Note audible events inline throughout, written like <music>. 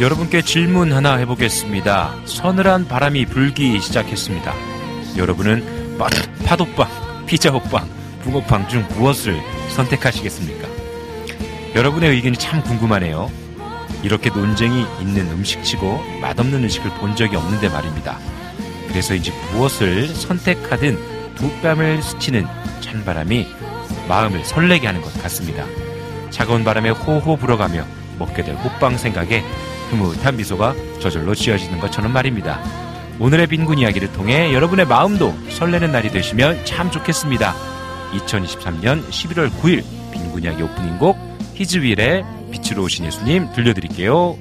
여러분께 질문 하나 해보겠습니다. 서늘한 바람이 불기 시작했습니다. 여러분은 파- 파도빵, 피자호빵, 붕어빵 중 무엇을 선택하시겠습니까? 여러분의 의견이 참 궁금하네요. 이렇게 논쟁이 있는 음식치고 맛없는 음식을 본 적이 없는데 말입니다. 그래서인지 무엇을 선택하든 두 뺨을 스치는 찬바람이 마음을 설레게 하는 것 같습니다. 차가운 바람에 호호 불어가며 먹게 될 호빵 생각에 흐뭇한 미소가 저절로 지어지는 것처럼 말입니다. 오늘의 빈곤 이야기를 통해 여러분의 마음도 설레는 날이 되시면 참 좋겠습니다. 2023년 11월 9일 빈곤 이야기 오프닝 곡 히즈윌의 빛으로 오신 예수님 들려드릴게요.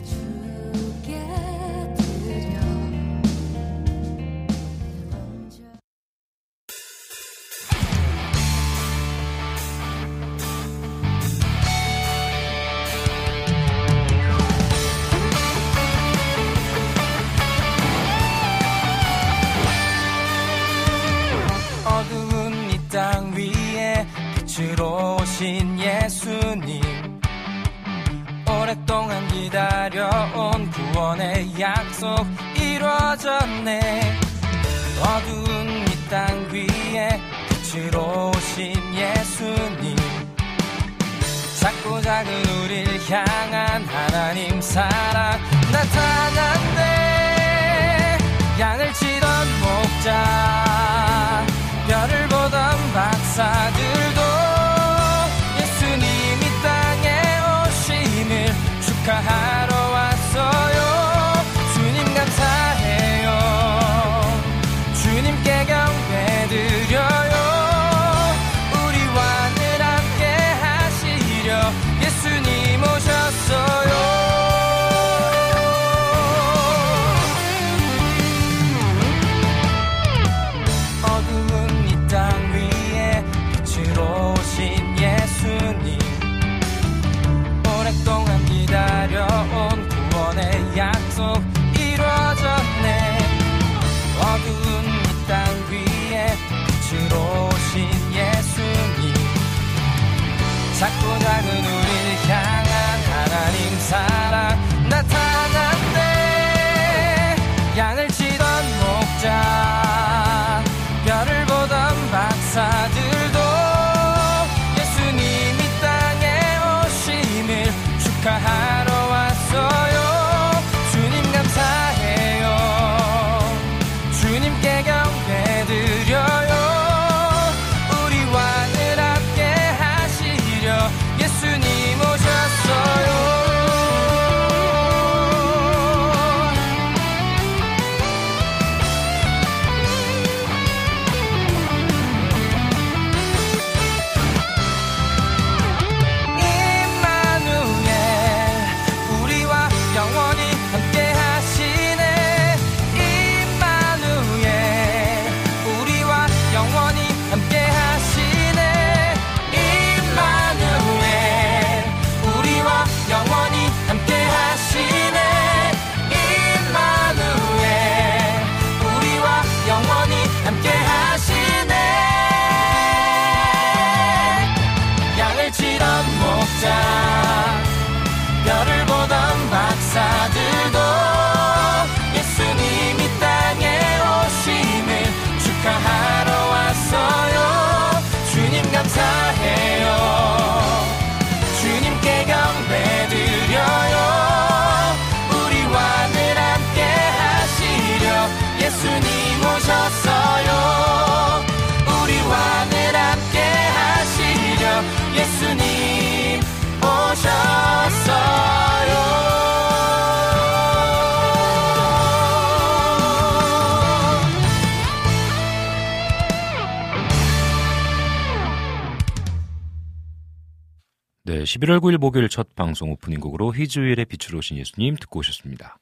11월 9일 목요일 첫 방송 오프닝 곡으로 희주일의 빛으로 오신 예수님 듣고 오셨습니다.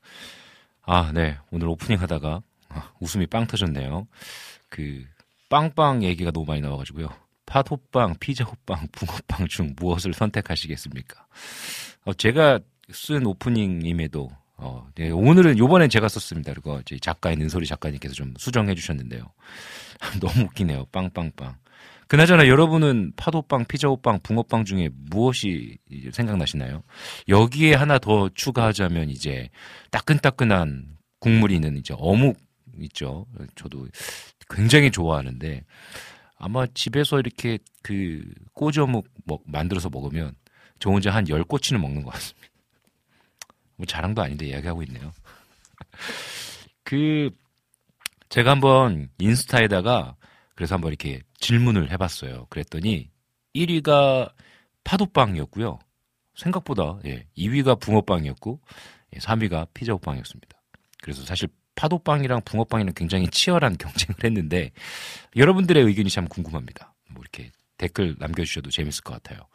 아, 네. 오늘 오프닝 하다가 아, 웃음이 빵 터졌네요. 그 빵빵 얘기가 너무 많이 나와가지고요. 팥호빵, 피자호빵, 붕어빵 중 무엇을 선택하시겠습니까? 어, 제가 쓴 오프닝임에도 어, 네, 오늘은 요번엔 제가 썼습니다. 그리고 작가인 은소리 작가님께서 좀 수정해 주셨는데요. <laughs> 너무 웃기네요. 빵빵빵. 그나저나 여러분은 파도빵, 피자호빵, 붕어빵 중에 무엇이 생각나시나요? 여기에 하나 더 추가하자면 이제 따끈따끈한 국물이 있는 이제 어묵 있죠. 저도 굉장히 좋아하는데 아마 집에서 이렇게 그 꼬지 어묵 먹, 만들어서 먹으면 저 혼자 한 열꼬치는 먹는 것 같습니다. 뭐 자랑도 아닌데 이야기하고 있네요. <laughs> 그 제가 한번 인스타에다가 그래서 한번 이렇게 질문을 해봤어요. 그랬더니 1위가 파도빵이었고요. 생각보다 예, 2위가 붕어빵이었고 예, 3위가 피자호빵이었습니다. 그래서 사실 파도빵이랑 붕어빵이랑 굉장히 치열한 <laughs> 경쟁을 했는데 여러분들의 의견이 참 궁금합니다. 뭐 이렇게 댓글 남겨주셔도 재밌을 것 같아요.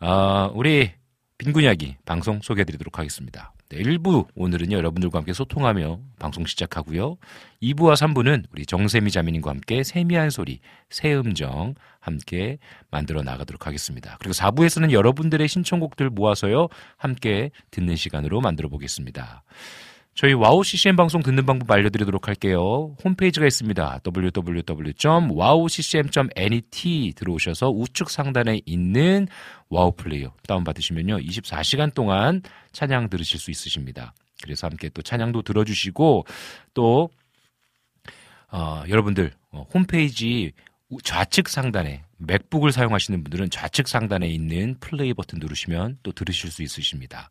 아, 우리 빈군 이야기 방송 소개해드리도록 하겠습니다. 네, 1부 오늘은요 여러분들과 함께 소통하며 방송 시작하고요. 2부와 3부는 우리 정세미 자매님과 함께 세미한 소리, 새음정 함께 만들어 나가도록 하겠습니다. 그리고 4부에서는 여러분들의 신청곡들 모아서요 함께 듣는 시간으로 만들어 보겠습니다. 저희 와우 CCM 방송 듣는 방법 알려드리도록 할게요. 홈페이지가 있습니다. www.wowccm.net 들어오셔서 우측 상단에 있는 와우 플레이어 다운받으시면요. 24시간 동안 찬양 들으실 수 있으십니다. 그래서 함께 또 찬양도 들어주시고 또 어, 여러분들 어, 홈페이지 좌측 상단에 맥북을 사용하시는 분들은 좌측 상단에 있는 플레이 버튼 누르시면 또 들으실 수 있으십니다.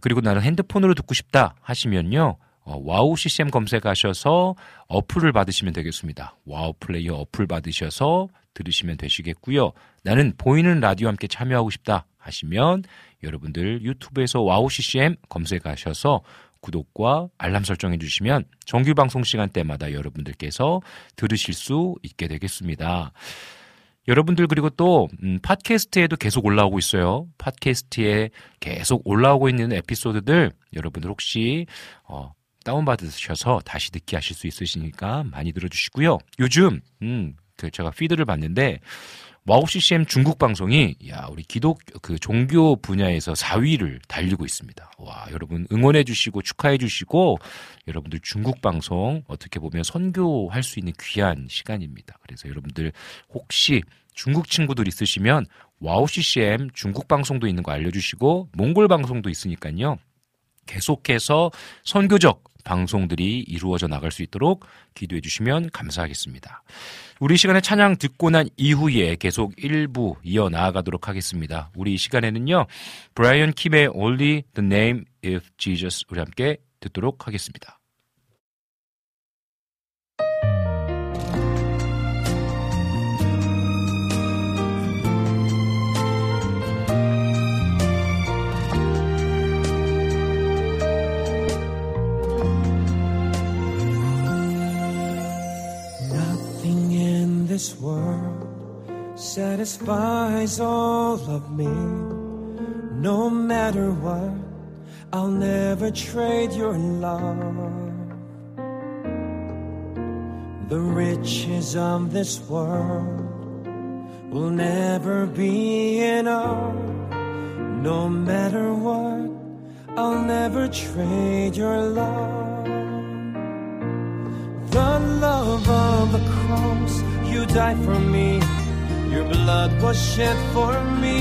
그리고 나는 핸드폰으로 듣고 싶다 하시면요. 어, 와우 CCM 검색하셔서 어플을 받으시면 되겠습니다. 와우 플레이어 어플 받으셔서 들으시면 되시겠고요. 나는 보이는 라디오 함께 참여하고 싶다 하시면 여러분들 유튜브에서 와우 CCM 검색하셔서 구독과 알람 설정해 주시면 정규 방송 시간대마다 여러분들께서 들으실 수 있게 되겠습니다. 여러분들 그리고 또 음, 팟캐스트에도 계속 올라오고 있어요. 팟캐스트에 계속 올라오고 있는 에피소드들 여러분들 혹시 어, 다운받으셔서 다시 듣기 하실 수 있으시니까 많이 들어주시고요. 요즘 음, 그 제가 피드를 봤는데 와우 CCM 중국 방송이 야 우리 기독 그 종교 분야에서 4위를 달리고 있습니다. 와 여러분 응원해 주시고 축하해 주시고 여러분들 중국 방송 어떻게 보면 선교할 수 있는 귀한 시간입니다. 그래서 여러분들 혹시 중국 친구들 있으시면 와우 CCM 중국 방송도 있는 거 알려주시고 몽골 방송도 있으니까요. 계속해서 선교적 방송들이 이루어져 나갈 수 있도록 기도해 주시면 감사하겠습니다. 우리 시간에 찬양 듣고 난 이후에 계속 일부 이어 나아가도록 하겠습니다. 우리 시간에는요, 브라이언 킴의 Only the Name of Jesus 우리 함께 듣도록 하겠습니다. This world satisfies all of me. No matter what, I'll never trade your love. The riches of this world will never be enough. No matter what, I'll never trade your love. The love of the cross you died for me. Your blood was shed for me.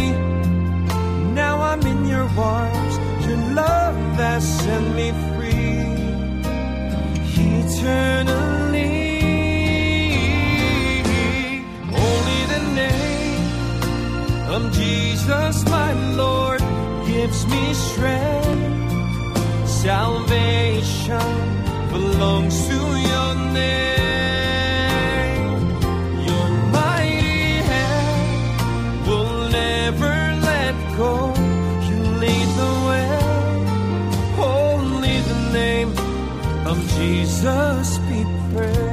Now I'm in your arms. Your love has set me free. Eternally. Only the name of Jesus, my Lord, gives me strength. Salvation belongs to your name. Jesus be praised.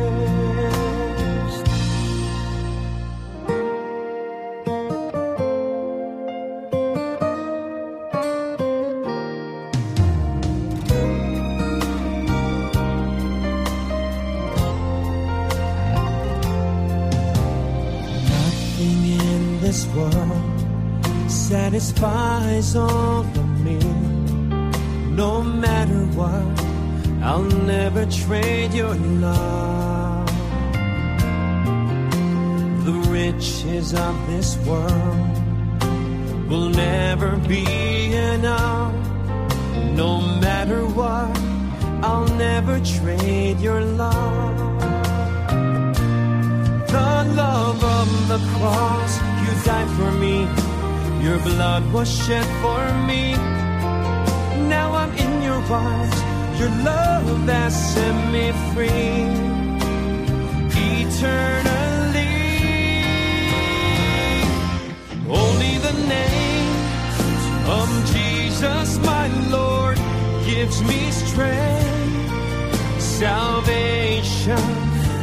Nothing in this world satisfies all of me, no matter what I'll never trade your love. The riches of this world will never be enough. No matter what, I'll never trade your love. The love of the cross, you died for me. Your blood was shed for me. Now I'm in your arms. Your love that set me free. Eternally, only the name of Jesus, my Lord, gives me strength. Salvation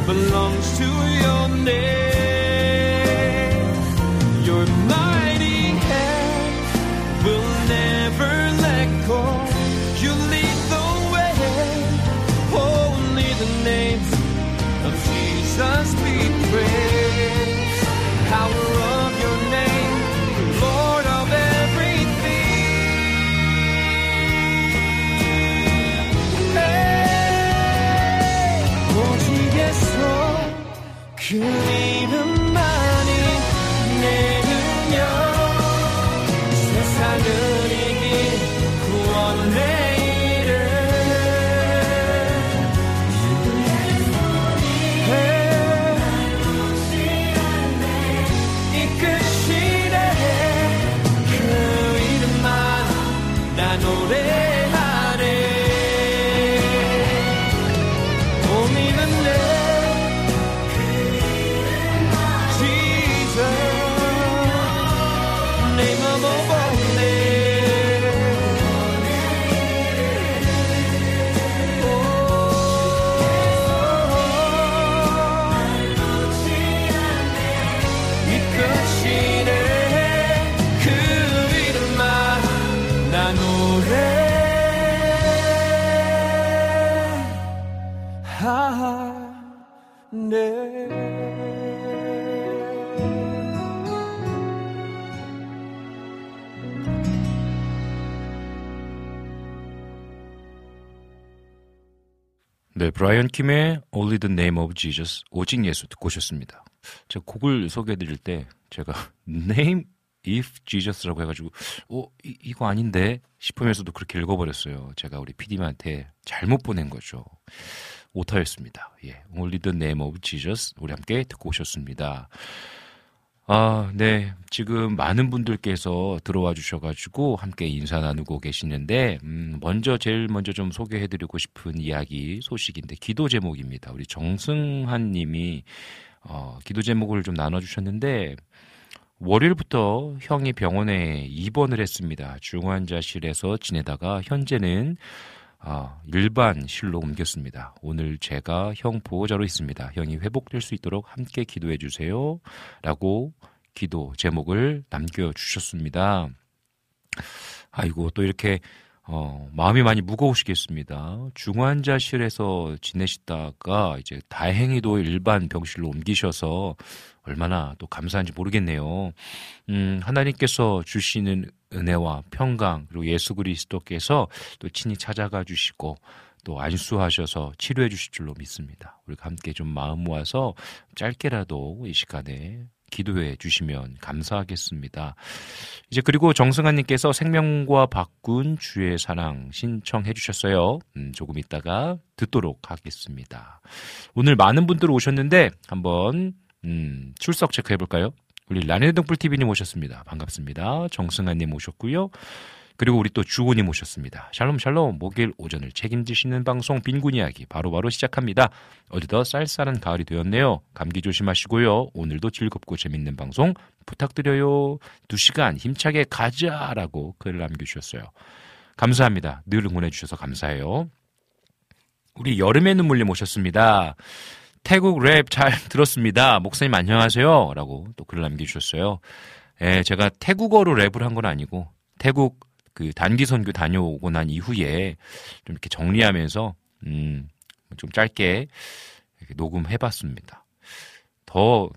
belongs to your name. 브라이언 킴의 Only the Name of Jesus, 오직 예수 듣고 오셨습니다. 제가 곡을 소개해드릴 때 제가 <laughs> Name if Jesus라고 해가지고 어 이, 이거 아닌데 싶으면서도 그렇게 읽어버렸어요. 제가 우리 PD님한테 잘못 보낸 거죠. 오타였습니다. 예, Only the Name of Jesus 우리 함께 듣고 오셨습니다. 아, 네. 지금 많은 분들께서 들어와 주셔가지고 함께 인사 나누고 계시는데, 음, 먼저, 제일 먼저 좀 소개해드리고 싶은 이야기, 소식인데, 기도 제목입니다. 우리 정승한 님이, 어, 기도 제목을 좀 나눠주셨는데, 월요일부터 형이 병원에 입원을 했습니다. 중환자실에서 지내다가 현재는 아, 일반실로 옮겼습니다. 오늘 제가 형 보호자로 있습니다. 형이 회복될 수 있도록 함께 기도해 주세요. 라고 기도 제목을 남겨주셨습니다. 아이고, 또 이렇게, 어, 마음이 많이 무거우시겠습니다. 중환자실에서 지내시다가 이제 다행히도 일반 병실로 옮기셔서 얼마나 또 감사한지 모르겠네요. 음, 하나님께서 주시는 은혜와 평강 그리고 예수 그리스도께서 또 친히 찾아가 주시고 또 안수하셔서 치료해 주실 줄로 믿습니다. 우리가 함께 좀 마음 모아서 짧게라도 이 시간에 기도해 주시면 감사하겠습니다. 이제 그리고 정승환님께서 생명과 바꾼 주의 사랑 신청해 주셨어요. 음, 조금 있다가 듣도록 하겠습니다. 오늘 많은 분들 오셨는데 한번 음, 출석 체크해 볼까요? 우리 라네 등불 TV님 오셨습니다. 반갑습니다. 정승환님 오셨고요. 그리고 우리 또 주호님 오셨습니다. 샬롬 샬롬 목요일 오전을 책임지시는 방송 빈곤 이야기 바로 바로 시작합니다. 어디더 쌀쌀한 가을이 되었네요. 감기 조심하시고요. 오늘도 즐겁고 재밌는 방송 부탁드려요. 두 시간 힘차게 가자라고 글을 남겨주셨어요. 감사합니다. 늘 응원해 주셔서 감사해요. 우리 여름의 눈물님 오셨습니다. 태국 랩 잘 <laughs> 들었습니다. 목사님 안녕하세요. 라고 또 글을 남겨주셨어요. 예, 제가 태국어로 랩을 한 건 아니고 태국 그 단기 선교 다녀오고 난 이후에 좀 이렇게 정리하면서 음, 좀 짧게 이렇게 녹음해 봤습니다. 더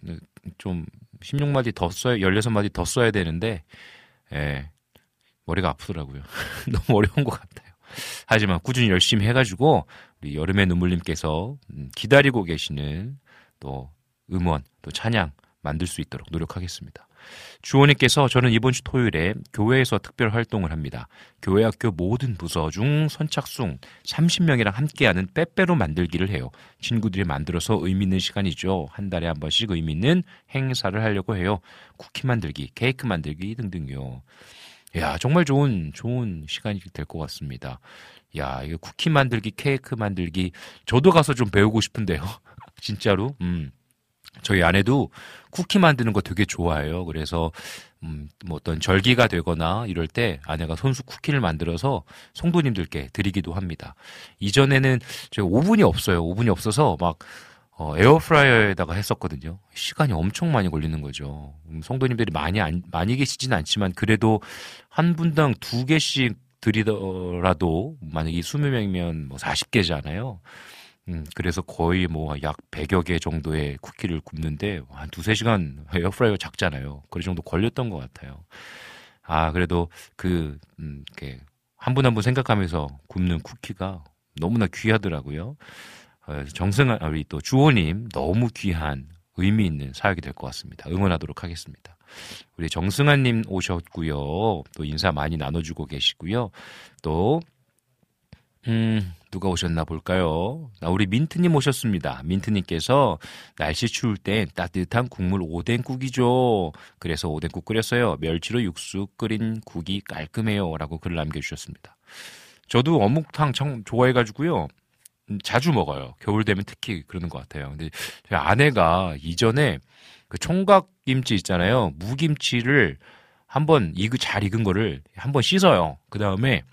좀 16마디 더 써야, 16마디 더 써야 되는데, 예, 머리가 아프더라고요. <laughs> 너무 어려운 것 같아요. 하지만 꾸준히 열심히 해가지고, 우리 여름의 눈물님께서 음, 기다리고 계시는 또 음원, 또 찬양 만들 수 있도록 노력하겠습니다. 주원님께서 저는 이번 주 토요일에 교회에서 특별 활동을 합니다. 교회 학교 모든 부서 중 선착순 30명이랑 함께하는 빼빼로 만들기를 해요. 친구들이 만들어서 의미 있는 시간이죠. 한 달에 한 번씩 의미 있는 행사를 하려고 해요. 쿠키 만들기, 케이크 만들기 등등요. 야, 정말 좋은, 좋은 시간이 될 것 같습니다. 야, 이거 쿠키 만들기, 케이크 만들기, 저도 가서 좀 배우고 싶은데요. <laughs> 진짜로. 음. 저희 아내도 쿠키 만드는 거 되게 좋아해요. 그래서 음, 뭐 어떤 절기가 되거나 이럴 때 아내가 손수 쿠키를 만들어서 성도님들께 드리기도 합니다. 이전에는 저희 오븐이 없어요. 오븐이 없어서 막 어, 에어프라이어에다가 했었거든요. 시간이 엄청 많이 걸리는 거죠. 음, 성도님들이 많이 안, 많이 계시지는 않지만 그래도 한 분당 두 개씩 드리더라도 만약에 20명이면 뭐 40개잖아요. 음, 그래서 거의 뭐 약 100여 개 정도의 쿠키를 굽는데 한 두세 시간 에어프라이어 작잖아요. 그 정도 걸렸던 것 같아요. 아, 그래도 그, 음, 이렇게 한 분 한 분 생각하면서 굽는 쿠키가 너무나 귀하더라고요. 어, 정승아, 우리 또 주호님 너무 귀한 의미 있는 사역이 될 것 같습니다. 응원하도록 하겠습니다. 우리 정승아님 오셨고요. 또 인사 많이 나눠주고 계시고요. 또, 음, 누가 오셨나 볼까요? 나 우리 민트님 오셨습니다. 민트님께서 날씨 추울 땐 따뜻한 국물 오뎅국이죠. 그래서 오뎅국 끓였어요. 멸치로 육수 끓인 국이 깔끔해요. 라고 글을 남겨주셨습니다. 저도 어묵탕 참 좋아해가지고요. 음, 자주 먹어요. 겨울 되면 특히 그러는 것 같아요. 근데 제 아내가 이전에 그 총각 김치 있잖아요. 무김치를 한번 익, 잘 익은 거를 한번 씻어요. 그 다음에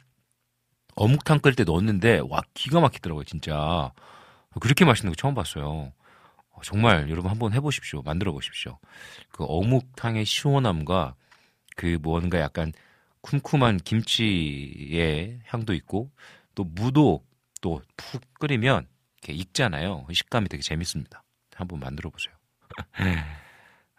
어묵탕 끓일 때 넣었는데 와 기가 막히더라고요 진짜. 그렇게 맛있는 거 처음 봤어요. 어, 정말 여러분 한번 해보십시오. 만들어 보십시오. 그 어묵탕의 시원함과 그 뭔가 약간 쿰쿰한 김치의 향도 있고 또 무도 또 푹 끓이면 이렇게 익잖아요. 식감이 되게 재밌습니다. 한번 만들어 보세요 <laughs>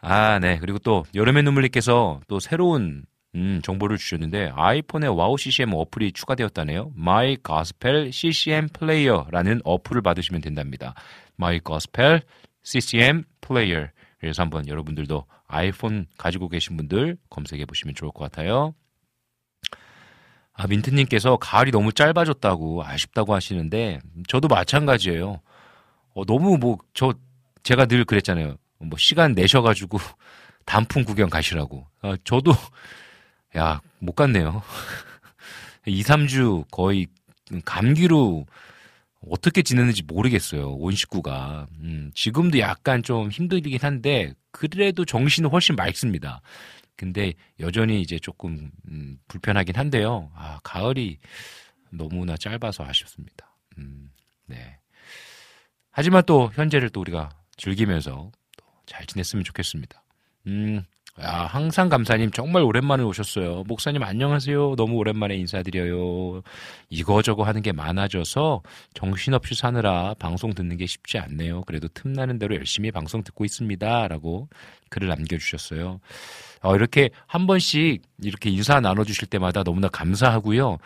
아, 네. 그리고 또 여름의 눈물님께서 또 새로운 음, 정보를 주셨는데 아이폰에 와우 CCM 어플이 추가되었다네요. My Gospel CCM Player라는 어플을 받으시면 된답니다. My Gospel CCM Player. 그래서 한번 여러분들도 아이폰 가지고 계신 분들 검색해 보시면 좋을 것 같아요. 아, 민트님께서 가을이 너무 짧아졌다고 아쉽다고 하시는데 저도 마찬가지예요. 어, 너무 뭐 저 제가 늘 그랬잖아요. 뭐 시간 내셔가지고 <laughs> 단풍 구경 가시라고. 아, 저도 야, 못 갔네요. <laughs> 2, 3주 거의 감기로 어떻게 지내는지 모르겠어요. 온 식구가. 음, 지금도 약간 좀 힘들긴 한데, 그래도 정신은 훨씬 맑습니다. 근데 여전히 이제 조금, 음, 불편하긴 한데요. 아, 가을이 너무나 짧아서 아쉽습니다. 음, 네. 하지만 또 현재를 또 우리가 즐기면서 잘 지냈으면 좋겠습니다. 음, 야, 항상 감사님 정말 오랜만에 오셨어요. 목사님 안녕하세요. 너무 오랜만에 인사드려요. 이거저거 하는 게 많아져서 정신없이 사느라 방송 듣는 게 쉽지 않네요. 그래도 틈나는 대로 열심히 방송 듣고 있습니다. 라고 글을 남겨주셨어요. 어, 이렇게 한 번씩 이렇게 인사 나눠주실 때마다 너무나 감사하고요.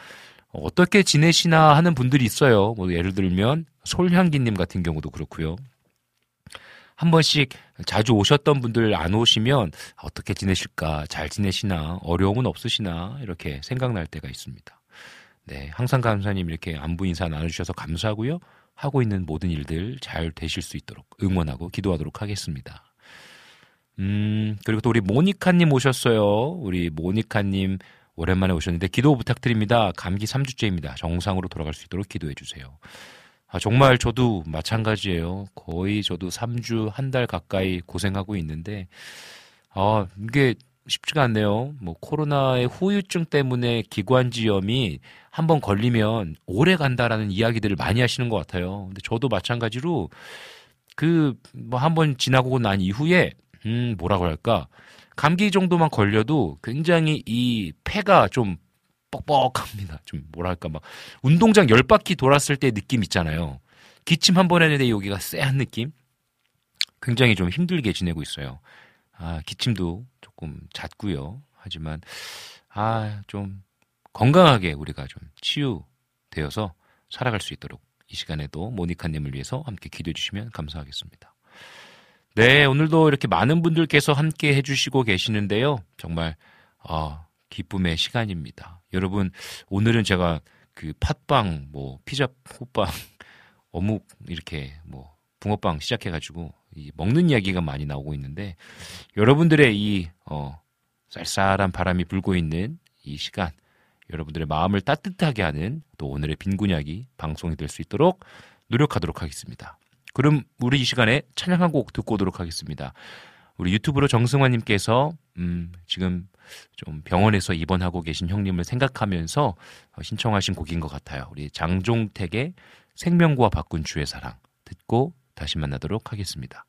어떻게 지내시나 하는 분들이 있어요. 뭐 예를 들면 솔향기님 같은 경우도 그렇고요. 한 번씩 자주 오셨던 분들 안 오시면 어떻게 지내실까, 잘 지내시나, 어려움은 없으시나, 이렇게 생각날 때가 있습니다. 네, 항상 감사님 이렇게 안부 인사 나눠주셔서 감사하고요. 하고 있는 모든 일들 잘 되실 수 있도록 응원하고 기도하도록 하겠습니다. 음, 그리고 또 우리 모니카님 오셨어요. 우리 모니카님 오랜만에 오셨는데 기도 부탁드립니다. 감기 3주째입니다. 정상으로 돌아갈 수 있도록 기도해 주세요. 아, 정말 저도 마찬가지예요. 거의 저도 3주, 한 달 가까이 고생하고 있는데, 아, 이게 쉽지가 않네요. 뭐, 코로나의 후유증 때문에 기관지염이 한번 걸리면 오래 간다라는 이야기들을 많이 하시는 것 같아요. 근데 저도 마찬가지로 그, 뭐, 한번 지나고 난 이후에, 음, 뭐라고 할까. 감기 정도만 걸려도 굉장히 이 폐가 좀 뻑뻑합니다. 좀 뭐랄까 막 운동장 열 바퀴 돌았을 때 느낌 있잖아요. 기침 한 번 했는데 여기가 쎄한 느낌. 굉장히 좀 힘들게 지내고 있어요. 아, 기침도 조금 잦고요. 하지만 아, 좀 건강하게 우리가 좀 치유되어서 살아갈 수 있도록 이 시간에도 모니카 님을 위해서 함께 기도해 주시면 감사하겠습니다. 네, 오늘도 이렇게 많은 분들께서 함께 해 주시고 계시는데요. 정말 어, 기쁨의 시간입니다. 여러분, 오늘은 제가 그 팥빵, 뭐 피자, 호빵, <laughs> 어묵 이렇게 뭐 붕어빵 시작해가지고 이 먹는 이야기가 많이 나오고 있는데 여러분들의 이 어, 쌀쌀한 바람이 불고 있는 이 시간 여러분들의 마음을 따뜻하게 하는 또 오늘의 빈곤약이 방송이 될 수 있도록 노력하도록 하겠습니다. 그럼 우리 이 시간에 찬양 한 곡 듣고 오도록 하겠습니다. 우리 유튜브로 정승환님께서 음, 지금 좀 병원에서 입원하고 계신 형님을 생각하면서 신청하신 곡인 것 같아요. 우리 장종택의 생명과 바꾼 주의 사랑 듣고 다시 만나도록 하겠습니다.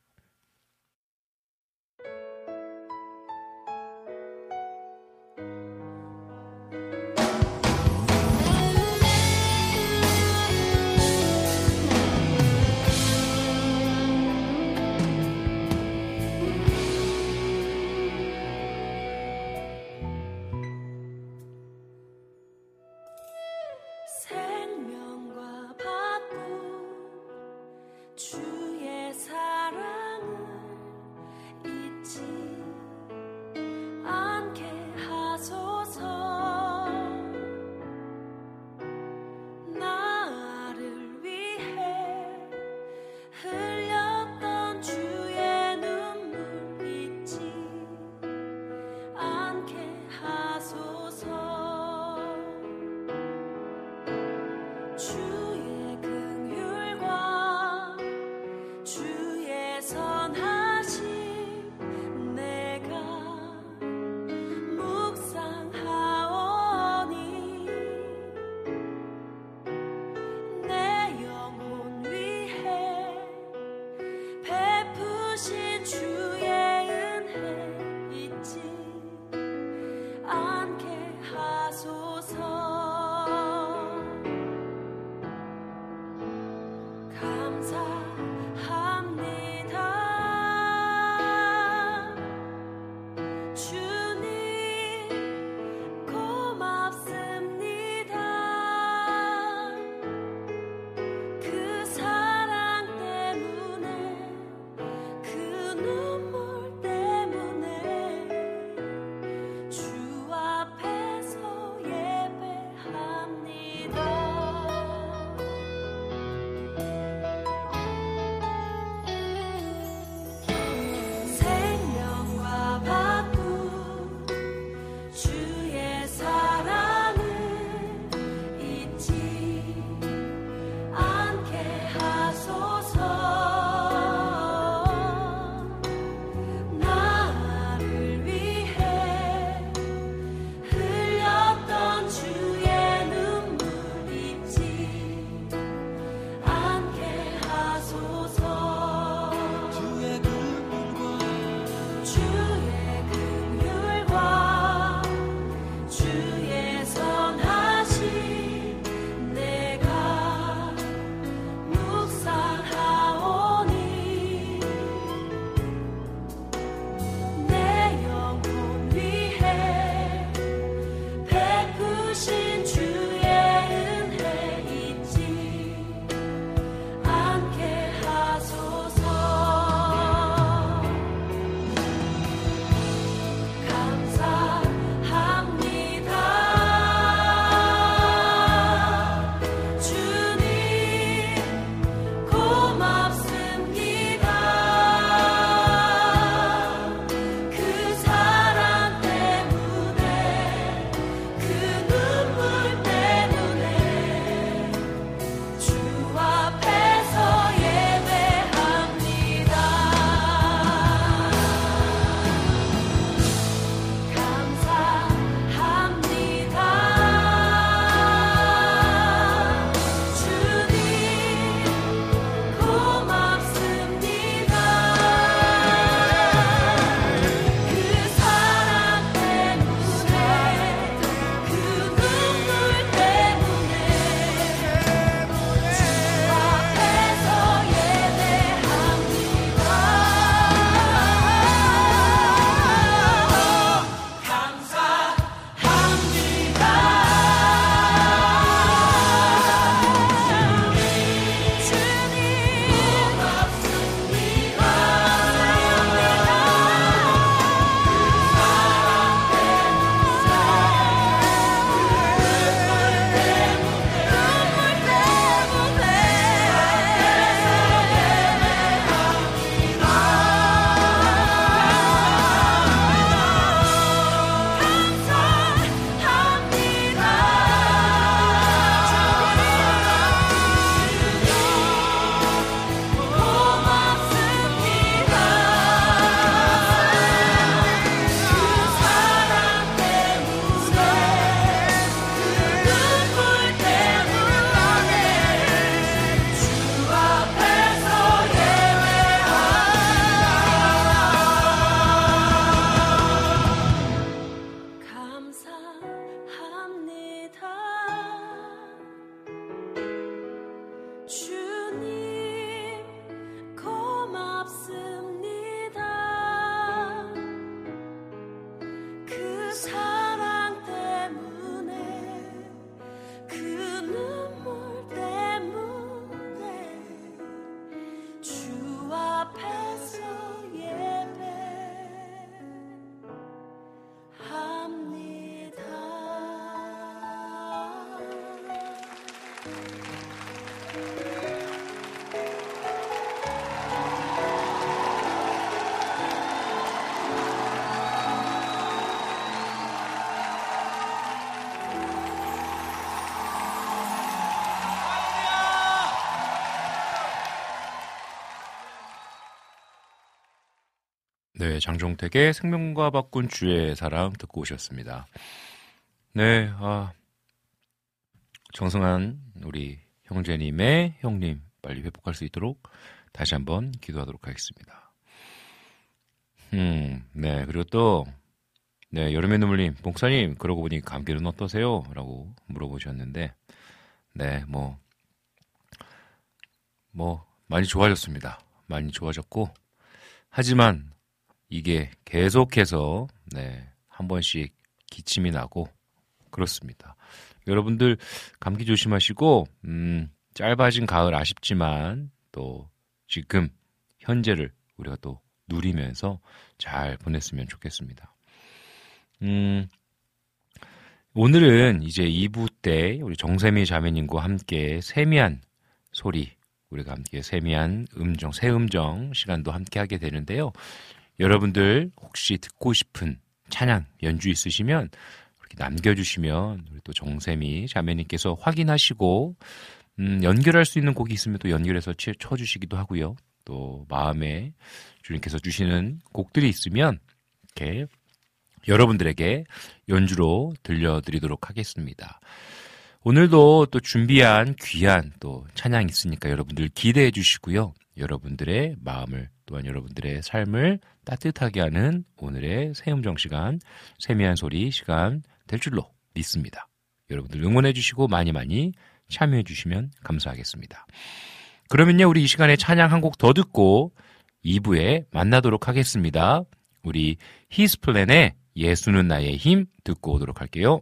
장종택의 생명과 바꾼 주의 사랑 듣고 오셨습니다. 네, 아, 정승한 우리 형제님의 형님 빨리 회복할 수 있도록 다시 한번 기도하도록 하겠습니다. 음, 네, 그리고 또, 네, 여름의 눈물님, 목사님, 그러고 보니 감기는 어떠세요? 라고 물어보셨는데, 네, 뭐, 뭐, 많이 좋아졌습니다. 많이 좋아졌고, 하지만 이게 계속해서 네, 한 번씩 기침이 나고 그렇습니다. 여러분들 감기 조심하시고 음, 짧아진 가을 아쉽지만 또 지금 현재를 우리가 또 누리면서 잘 보냈으면 좋겠습니다. 음, 오늘은 이제 2부 때 우리 정세미 자매님과 함께 세미한 소리 우리가 함께 세미한 음정, 새 음정 시간도 함께 하게 되는데요. 여러분들 혹시 듣고 싶은 찬양 연주 있으시면 이렇게 남겨주시면 우리 또 정샘이 자매님께서 확인하시고 음, 연결할 수 있는 곡이 있으면 또 연결해서 쳐주시기도 하고요. 또 마음에 주님께서 주시는 곡들이 있으면 이렇게 여러분들에게 연주로 들려드리도록 하겠습니다. 오늘도 또 준비한 귀한 또 찬양 있으니까 여러분들 기대해 주시고요. 여러분들의 마음을 또한 여러분들의 삶을 따뜻하게 하는 오늘의 새음정 시간, 세미한 소리 시간 될 줄로 믿습니다. 여러분들 응원해 주시고 많이 많이 참여해 주시면 감사하겠습니다. 그러면요, 우리 이 시간에 찬양 한 곡 더 듣고 2부에 만나도록 하겠습니다. 우리 히스플랜의 예수는 나의 힘 듣고 오도록 할게요.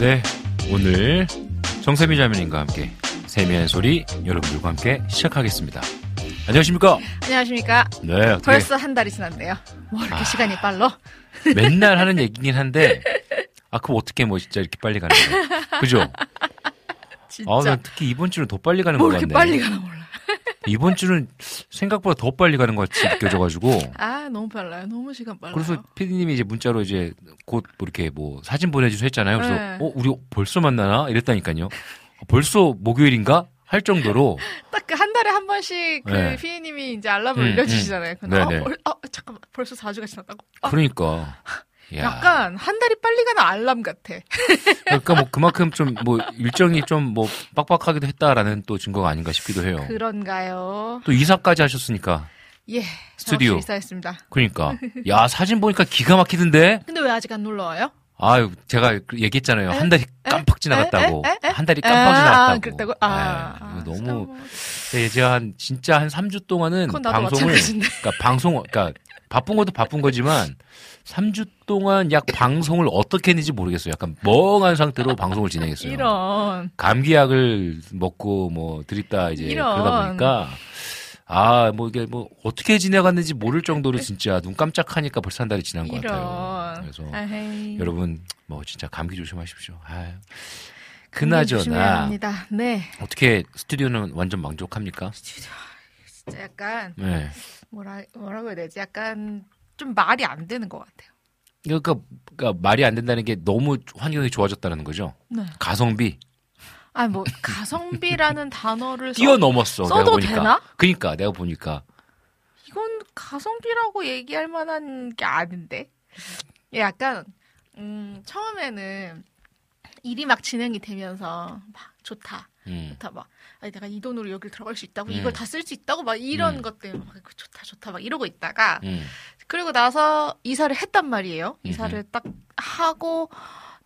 네, 오늘 정세미 자매님과 함께 세미한 소리 여러분들과 함께 시작하겠습니다. 안녕하십니까? 안녕하십니까. 네, 어떻게 벌써 한 달이 지났네요. 뭐 이렇게 아. 시간이 빨라? <laughs> 맨날 하는 얘기긴 한데, 아, 그럼 어떻게 뭐 진짜 이렇게 빨리 가는 거야? 그죠? 진짜. 아, 난 특히 이번 주는 더 빨리 가는 것뭐 같네. 이렇게 빨리 가나 몰라. <laughs> 이번 주는 생각보다 더 빨리 가는 것 같이 느껴져가지고. 아, 너무 빨라요. 너무 시간 빨라요. 그래서 피디님이 이제 문자로 이제 곧 뭐 이렇게 뭐 사진 보내주셔 했잖아요. 그래서 네. 어 우리 벌써 만나나 이랬다니까요. 어, 벌써 목요일인가 할 정도로 <laughs> 딱 그 한 달에 한 번씩 그 네. 피디님이 이제 알람을 음, 울려주시잖아요. 근데 네, 어, 네. 벌- 어, 잠깐만. 벌써 4주가 지났다고? 아, 그러니까 <laughs> 야, 약간 한 달이 빨리 가는 알람 같아. <laughs> 그러니까 뭐 그만큼 좀 뭐 일정이 좀 뭐 빡빡하기도 했다라는 또 증거가 아닌가 싶기도 해요. 그런가요? 또 이사까지 하셨으니까 예. 스튜디오. 이사했습니다. 그러니까 야 사진 보니까 기가 막히던데. 근데 왜 아직 안 놀러 와요? 아유 제가 그 얘기했잖아요. 한 달이 깜빡 지나갔다고. 한 달이 아, 깜빡 지나갔다고. 아, 그랬다고? 아, 아, 너무 뭐. 네, 제가 한 진짜 한 3주 동안은 방송을. 그러니까 방송 그러니까 바쁜 것도 바쁜 거지만 3주 동안 약 방송을 어떻게 했는지 모르겠어요. 약간 멍한 상태로 방송을 진행했어요. 이런. 감기약을 먹고 뭐 드립다 이제 이런. 그러다 보니까 아 뭐 이게 뭐 어떻게 지나갔는지 모를 정도로 진짜 눈 깜짝하니까 벌써 한 달이 지난 것 같아요. 이런. 그래서 아헤이. 여러분 뭐 진짜 감기 조심하십시오. 아유. 그나저나. 네. 어떻게 스튜디오는 완전 만족합니까? 진짜 약간 네. 뭐라 뭐라고 해야 되지? 약간 좀 말이 안 되는 것 같아요. 그러니까, 그러니까 말이 안 된다는 게 너무 환경이 좋아졌다는 거죠. 네. 가성비 아니 뭐 가성비라는 <laughs> 단어를 써- 뛰어넘었어. 써도. 되나? 그러니까 내가 보니까 이건 가성비라고 얘기할 만한 게 아닌데. 약간 음, 처음에는 일이 막 진행이 되면서 막 좋다. 음. 좋다 막 아니 내가 이 돈으로 여길 들어갈 수 있다고 음. 이걸 다 쓸 수 있다고 막 이런 음. 것 때문에 막 좋다 좋다 막 이러고 있다가 음. 그리고 나서 이사를 했단 말이에요. 이사를 딱 하고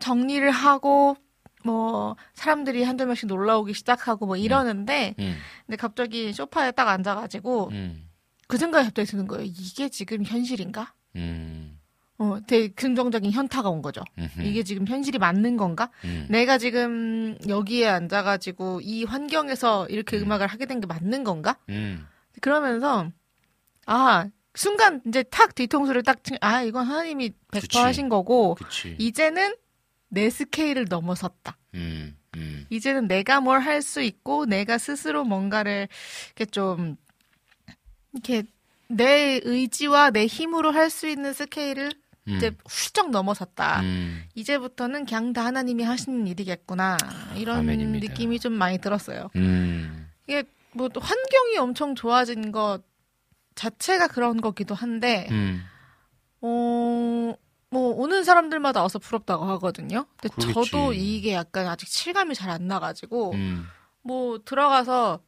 정리를 하고 뭐 사람들이 한두 명씩 놀러 오기 시작하고 뭐 이러는데 음. 근데 갑자기 소파에 딱 앉아가지고 음. 그 생각이 갑자기 드는 거예요. 이게 지금 현실인가? 음. 어, 되게 긍정적인 현타가 온 거죠. 음흠. 이게 지금 현실이 맞는 건가? 음. 내가 지금 여기에 앉아가지고 이 환경에서 이렇게 음. 악을 하게 된 게 맞는 건가? 음. 그러면서 아 순간 이제 탁 뒤통수를 딱 치- 아 이건 하나님이 100% 그치. 하신 거고 그치. 이제는 내 스케일을 넘어섰다. 음. 음. 이제는 내가 뭘 할 수 있고 내가 스스로 뭔가를 이렇게 좀 이렇게 내 의지와 내 힘으로 할 수 있는 스케일을 음. 이제 훌쩍 넘어섰다. 음. 이제부터는 그냥 다 하나님이 하시는 일이겠구나. 이런 아멘입니다. 느낌이 좀 많이 들었어요. 음. 이게 뭐또 환경이 엄청 좋아진 것 자체가 그런 거기도 한데, 음. 어, 뭐 오는 사람들마다 와서 부럽다고 하거든요. 근데 그러겠지. 저도 이게 약간 아직 실감이 잘 안 나가지고, 음. 뭐 들어가서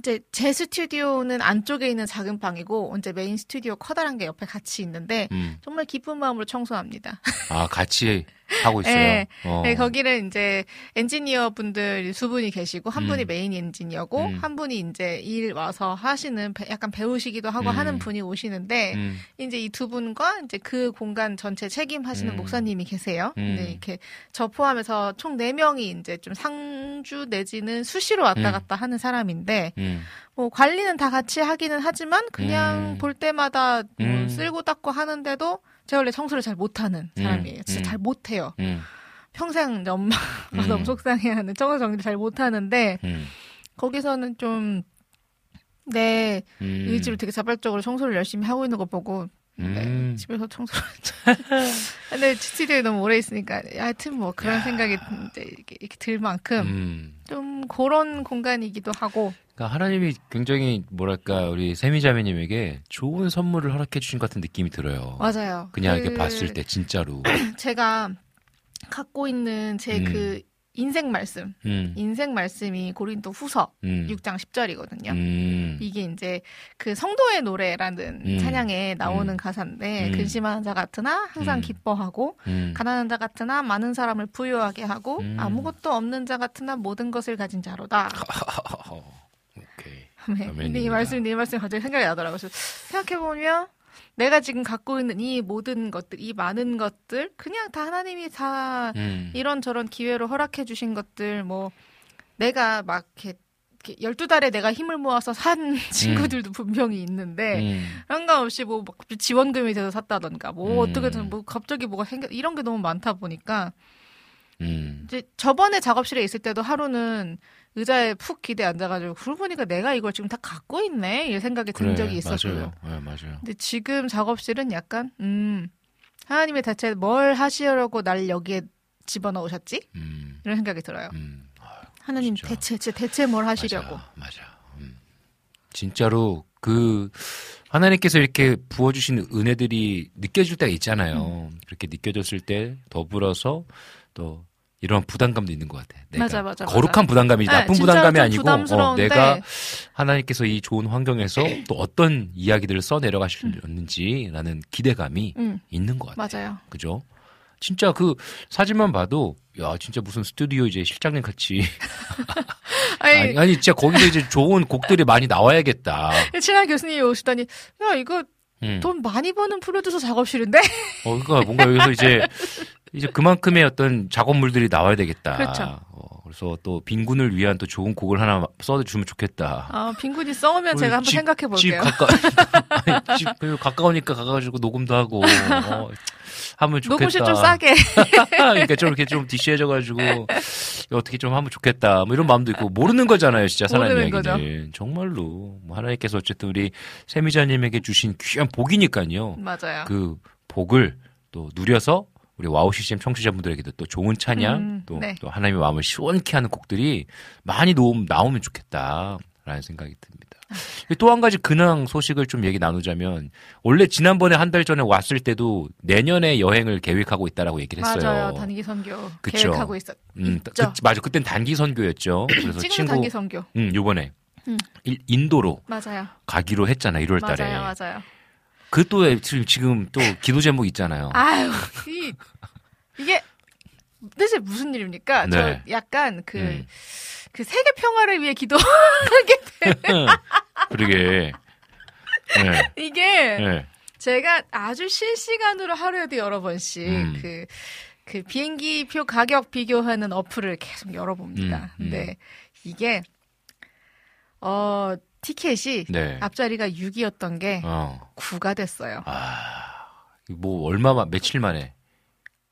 이제 제 스튜디오는 안쪽에 있는 작은 방이고, 이제 메인 스튜디오 커다란 게 옆에 같이 있는데, 음. 정말 기쁜 마음으로 청소합니다. <laughs> 아, 같이 하고 있어요. 네. 어. 네, 거기를 이제 엔지니어 분들 두 분이 계시고 한 음. 분이 메인 엔지니어고 음. 한 분이 이제 일 와서 하시는 배- 약간 배우시기도 하고 음. 하는 분이 오시는데 음, 이제 이 두 분과 이제 그 공간 전체 책임하시는 음. 목사님이 계세요. 음. 네, 이렇게 저 포함해서 총 네 명이 이제 좀 상주 내지는 수시로 왔다 음. 갔다 하는 사람인데 음, 뭐 관리는 다 같이 하기는 하지만 그냥 음. 볼 때마다 뭐 음. 쓸고 닦고 하는데도 제가 원래 청소를 잘 못하는 음. 사람이에요. 진짜 음. 잘 못해요. 음, 평생 <laughs> 엄마가 음. 너무 속상해하는 청소 정리를 잘 못하는데 음, 거기서는 좀내 음. 의지로 되게 자발적으로 청소를 열심히 하고 있는 거 보고 네, 음. 집에서 청소를 <laughs> 근데 스튜디오에 너무 오래 있으니까 하여튼 뭐 그런 생각이 이제 이렇게, 이렇게 들 만큼 음. 좀 그런 공간이기도 하고 그러니까 하나님이 굉장히 뭐랄까 우리 세미 자매님에게 좋은 선물을 허락해 주신 것 같은 느낌이 들어요. 맞아요. 그냥 그 이렇게 봤을 때 진짜로. <clears throat> 제가 갖고 있는 제 음. 그 인생 말씀, 음, 인생 말씀이 고린도 후서 음, 6장 10절이거든요. 음, 이게 이제 그 성도의 노래라는 음. 찬양에 나오는 음. 가사인데 음. 근심하는 자 같으나 항상 음. 기뻐하고 음. 가난한 자 같으나 많은 사람을 부유하게 하고 음. 아무것도 없는 자 같으나 모든 것을 가진 자로다. <laughs> 오케이. <laughs> 네. 근데 이 아멘입니다. 말씀, 이 말씀 갑자기 생각이 나더라고요. 생각해보면 내가 지금 갖고 있는 이 모든 것들, 이 많은 것들, 그냥 다 하나님이 다 음. 이런저런 기회로 허락해 주신 것들, 뭐, 내가 막 이렇게, 이렇게 12달에 내가 힘을 모아서 산 <laughs> 친구들도 분명히 있는데, 음. 상관없이 뭐, 막 지원금이 돼서 샀다던가, 뭐, 음. 어떻게든 뭐, 갑자기 뭐가 생겨, 이런 게 너무 많다 보니까, 음. 이제 저번에 작업실에 있을 때도 하루는 의자에 푹 기대 앉아가지고, 그러고 보니까 내가 이걸 지금 다 갖고 있네? 이 생각이 든 그래, 적이 있었어요. 맞아요. 네, 맞아요. 근데 지금 작업실은 약간, 음, 하나님의 대체 뭘 하시려고 날 여기에 집어넣으셨지? 음. 이런 생각이 들어요. 음. 하나님 진짜. 대체, 대체, 대체 뭘 하시려고. 맞아. 맞아. 음. 진짜로 그 하나님께서 이렇게 부어주신 은혜들이 느껴질 때가 있잖아요. 그렇게 느껴졌을 때 더불어서 또 이런 부담감도 있는 것 같아. 내가 맞아, 맞아, 거룩한 맞아. 부담감이 네, 나쁜 부담감이 좀 아니고 어, 내가 하나님께서 이 좋은 환경에서 또 어떤 이야기들을 써 내려가시는지라는 기대감이 음, 있는 것 같아요. 맞아요. 그죠? 진짜 그 사진만 봐도 야 진짜 무슨 스튜디오 이제 실장님 같이 <laughs> 아니, 아니, 아니 진짜 거기서 이제 좋은 곡들이 많이 나와야겠다. <laughs> 친한 교수님이 오시더니, 야, 이거 음. 돈 많이 버는 프로듀서 작업실인데? 어, 그러니까 뭔가 여기서 이제 <laughs> 이제 그만큼의 어떤 작업물들이 나와야 되겠다. 그렇죠. 어, 그래서 또 빈군을 위한 또 좋은 곡을 하나 써주면 좋겠다. 아, 빈군이 써오면 제가 한번 집- 생각해 집 볼게요. 가까 아니, <laughs> 집 가까우니까 가가지고 녹음도 하고 어, 하면 좋겠다. 녹음실 좀 싸게. <laughs> 그러니까 좀 이렇게 좀 디시해져가지고 어떻게 좀 하면 좋겠다. 뭐 이런 마음도 있고 모르는 거잖아요, 진짜 모르는 이야기는 정말로 뭐 하나님께서 어쨌든 우리 세미 자매님에게 주신 귀한 복이니까요. 맞아요. 그 복을 또 누려서 우리 와우 CCM 청취자분들에게도 또 좋은 찬양 음, 또, 네. 또 하나님의 마음을 시원케 하는 곡들이 많이 놓음, 나오면 좋겠다라는 생각이 듭니다. 아. 또한 가지 근황 소식을 좀 얘기 나누자면 원래 지난번에 한 달 전에 왔을 때도 내년에 여행을 계획하고 있다라고 얘기를 했어요. 맞아요. 단기 선교 그쵸. 계획하고 있었. 음, 있죠. 그, 맞아. 그땐 단기 선교였죠. <clears throat> 그래서 친구 단기 선교. 음, 요번에 음. 일- 인도로 맞아요. 가기로 했잖아. 1월 달에. 맞아요. 맞아요. 그또 지금 지금 또 기도 제목 있잖아요. 아유, 이, 이게 대체 무슨 일입니까? 네. 저 약간 그, 음. 그 세계 평화를 위해 기도하게 <laughs> 그러게. 네. 이게 네. 제가 아주 실시간으로 하루에도 여러 번씩 음. 그, 그 비행기 표 가격 비교하는 어플을 계속 열어봅니다. 음, 음. 근데 이게, 어, 티켓이 네. 앞자리가 6이었던 게 어. 9가 됐어요. 아. 뭐 얼마 만 며칠 만에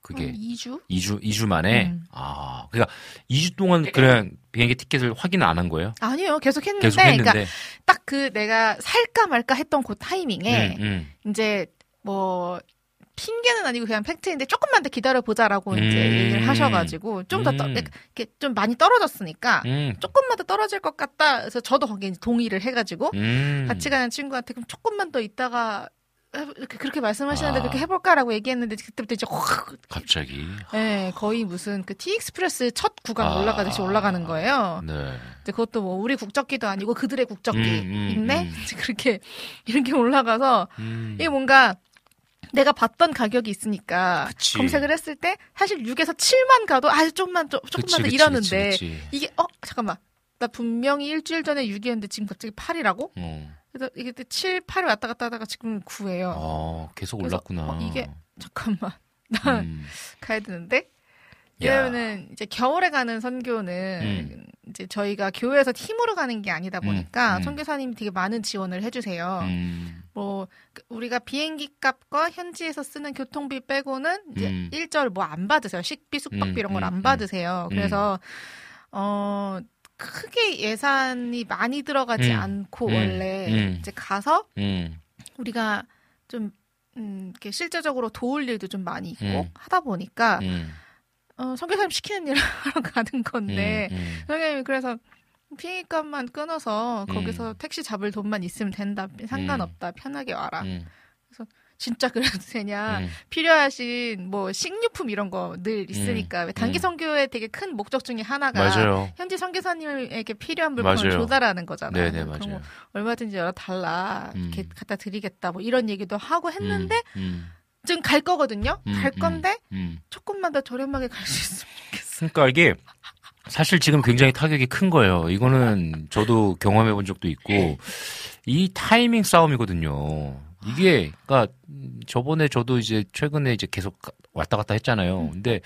그게 한 2주? 2주 2주 만에 음. 아. 그러니까 2주 동안 그냥 비행기 티켓을 확인 안 한 거예요? 아니요, 계속 했는데, 계속 했는데. 그러니까 딱 그 내가 살까 말까 했던 그 타이밍에 음, 음. 이제 뭐 핑계는 아니고 그냥 팩트인데 조금만 더 기다려 보자라고 음. 이제 얘기를 하셔가지고 좀더 음. 이렇게 좀 많이 떨어졌으니까 음. 조금만 더 떨어질 것 같다. 그래서 저도 거기에 이제 동의를 해가지고 음. 같이 가는 친구한테 그럼 조금만 더 있다가 그렇게 말씀하시는데 아. 그렇게 해볼까라고 얘기했는데 그때부터 이제 확, 갑자기. 예, 거의 무슨 그 티익스프레스 첫 구간 아. 올라가듯이 올라가는 거예요. 네. 근데 그것도 뭐 우리 국적기도 아니고 그들의 국적기 음, 음, 있네 음. <laughs> 그렇게 이렇게 올라가서 음. 이게 뭔가 내가 봤던 가격이 있으니까 그치. 검색을 했을 때 사실 6에서 7만 가도 아주 좀만 좀 조금만 그치, 더 이러는데 그치. 이게 어 잠깐만 나 분명히 일주일 전에 6이었는데 지금 갑자기 8이라고? 어. 그래서 이게 7, 8을 왔다 갔다 하다가 지금 9예요. 어, 계속 올랐구나. 어, 이게 잠깐만 <laughs> 나 음. 가야 되는데 야. 왜냐면은 이제 겨울에 가는 선교는 음. 이제 저희가 교회에서 팀으로 가는 게 아니다 보니까 음. 선교사님이 되게 많은 지원을 해주세요. 음. 뭐 그- 우리가 비행기 값과 현지에서 쓰는 교통비 빼고는 이제 음. 일절 뭐 안 받으세요. 식비, 숙박비 음, 이런 걸 음, 안 음. 받으세요. 음. 그래서 어 크게 예산이 많이 들어가지 음. 않고 음. 원래 음. 이제 가서 음. 우리가 좀 음, 이렇게 실제적으로 도울 일도 좀 많이 있고 음. 하다 보니까 음. 어, 선교사님 시키는 일을 <laughs> 하러 가는 건데 음. 선생님이 그래서 비행기값만 끊어서 음. 거기서 택시 잡을 돈만 있으면 된다 상관없다 편하게 와라 음. 진짜 그래도 되냐 음. 필요하신 뭐 식료품 이런 거 늘 있으니까 왜 단기 음. 선교의 되게 큰 목적 중에 하나가 맞아요. 현지 선교사님에게 필요한 물품을 맞아요. 조달하는 거잖아요. 네네, 그럼 맞아요. 뭐 얼마든지 열어 달라 음. 이렇게 갖다 드리겠다 뭐 이런 얘기도 하고 했는데 음. 지금 갈 거거든요. 음, 갈 음, 건데 음. 조금만 더 저렴하게 갈 수 있으면 좋겠어. 그러니까 이게 사실 지금 굉장히 타격이 큰 거예요. 이거는 저도 경험해 본 적도 있고 이 타이밍 싸움이거든요. 이게 그러니까 음, 저번에 저도 이제 최근에 이제 계속 가- 왔다 갔다 했잖아요. 근데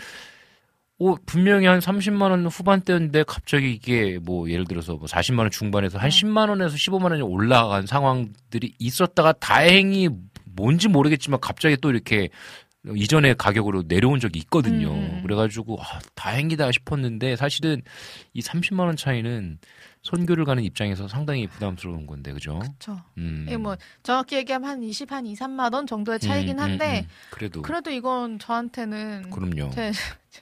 오 분명히 한 30만 원 후반대인데 갑자기 이게 뭐 예를 들어서 뭐 40만 원 중반에서 한 네. 10만 원에서 15만 원이 올라간 상황들이 있었다가 다행히 뭔지 모르겠지만 갑자기 또 이렇게 이전의 가격으로 내려온 적이 있거든요. 음, 음. 그래가지고 아, 다행이다 싶었는데 사실은 이 30만 원 차이는 선교를 가는 입장에서 상당히 부담스러운 건데 그죠? 그렇죠. 음. 뭐 정확히 얘기하면 한 20, 한 2, 3만 원 정도의 차이긴 음, 음, 한데 음. 그래도 그래도 이건 저한테는 그럼요. 제,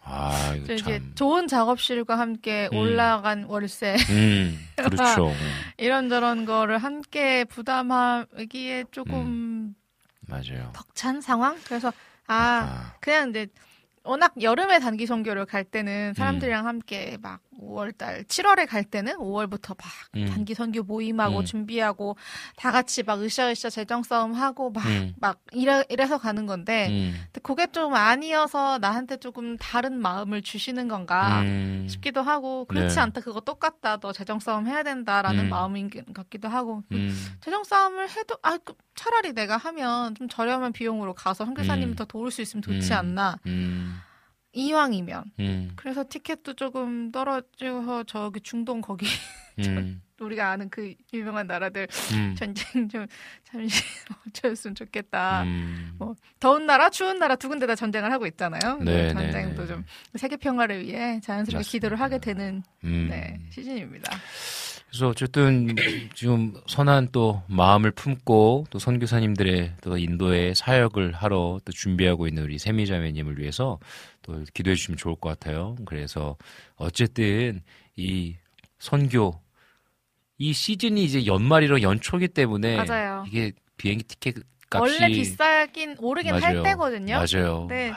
아저 이거 이제 참. 좋은 작업실과 함께 음. 올라간 월세 음 그렇죠. <laughs> 이런저런 거를 함께 부담하기에 조금 맞아요. 벅찬 상황? 그래서 아 아, 그냥 이제 워낙 여름에 단기 선교를 갈 때는 사람들이랑 함께 막 5월달, 7월에 갈 때는 5월부터 막 음. 단기 선교 모임하고 음. 준비하고 다 같이 막 으쌰으쌰 재정 싸움 하고 막 음. 막 이래 이래서 가는 건데 음. 근데 그게 좀 아니어서 나한테 조금 다른 마음을 주시는 건가 음. 싶기도 하고 그렇지 네. 않다 그거 똑같다 너 재정 싸움 해야 된다라는 음. 마음인 것 같기도 하고 음. 재정 싸움을 해도 아 그, 차라리 내가 하면 좀 저렴한 비용으로 가서 선교사님 음. 더 도울 수 있으면 좋지 음. 않나 음. 이왕이면 음. 그래서 티켓도 조금 떨어져서 저기 중동 거기 <laughs> 음. 우리가 아는 그 유명한 나라들 음. 전쟁 좀 잠시 멈춰줬으면 <laughs> 좋겠다. 음. 뭐 더운 나라, 추운 나라 두 군데 다 전쟁을 하고 있잖아요. 네, 전쟁도 네, 네. 좀 세계 평화를 위해 자연스럽게 맞습니다. 기도를 하게 되는 음. 네, 시즌입니다. 그래서 어쨌든 지금 선한 또 마음을 품고 또 선교사님들의 또 인도의 사역을 하러 또 준비하고 있는 우리 세미자매님을 위해서 또 기도해 주시면 좋을 것 같아요. 그래서 어쨌든 이 선교 이 시즌이 이제 연말이라 연초기 때문에 맞아요. 이게 비행기 티켓 값이 원래 비싸긴 오르긴 할 맞아요. 때거든요. 맞아요. 네. 아,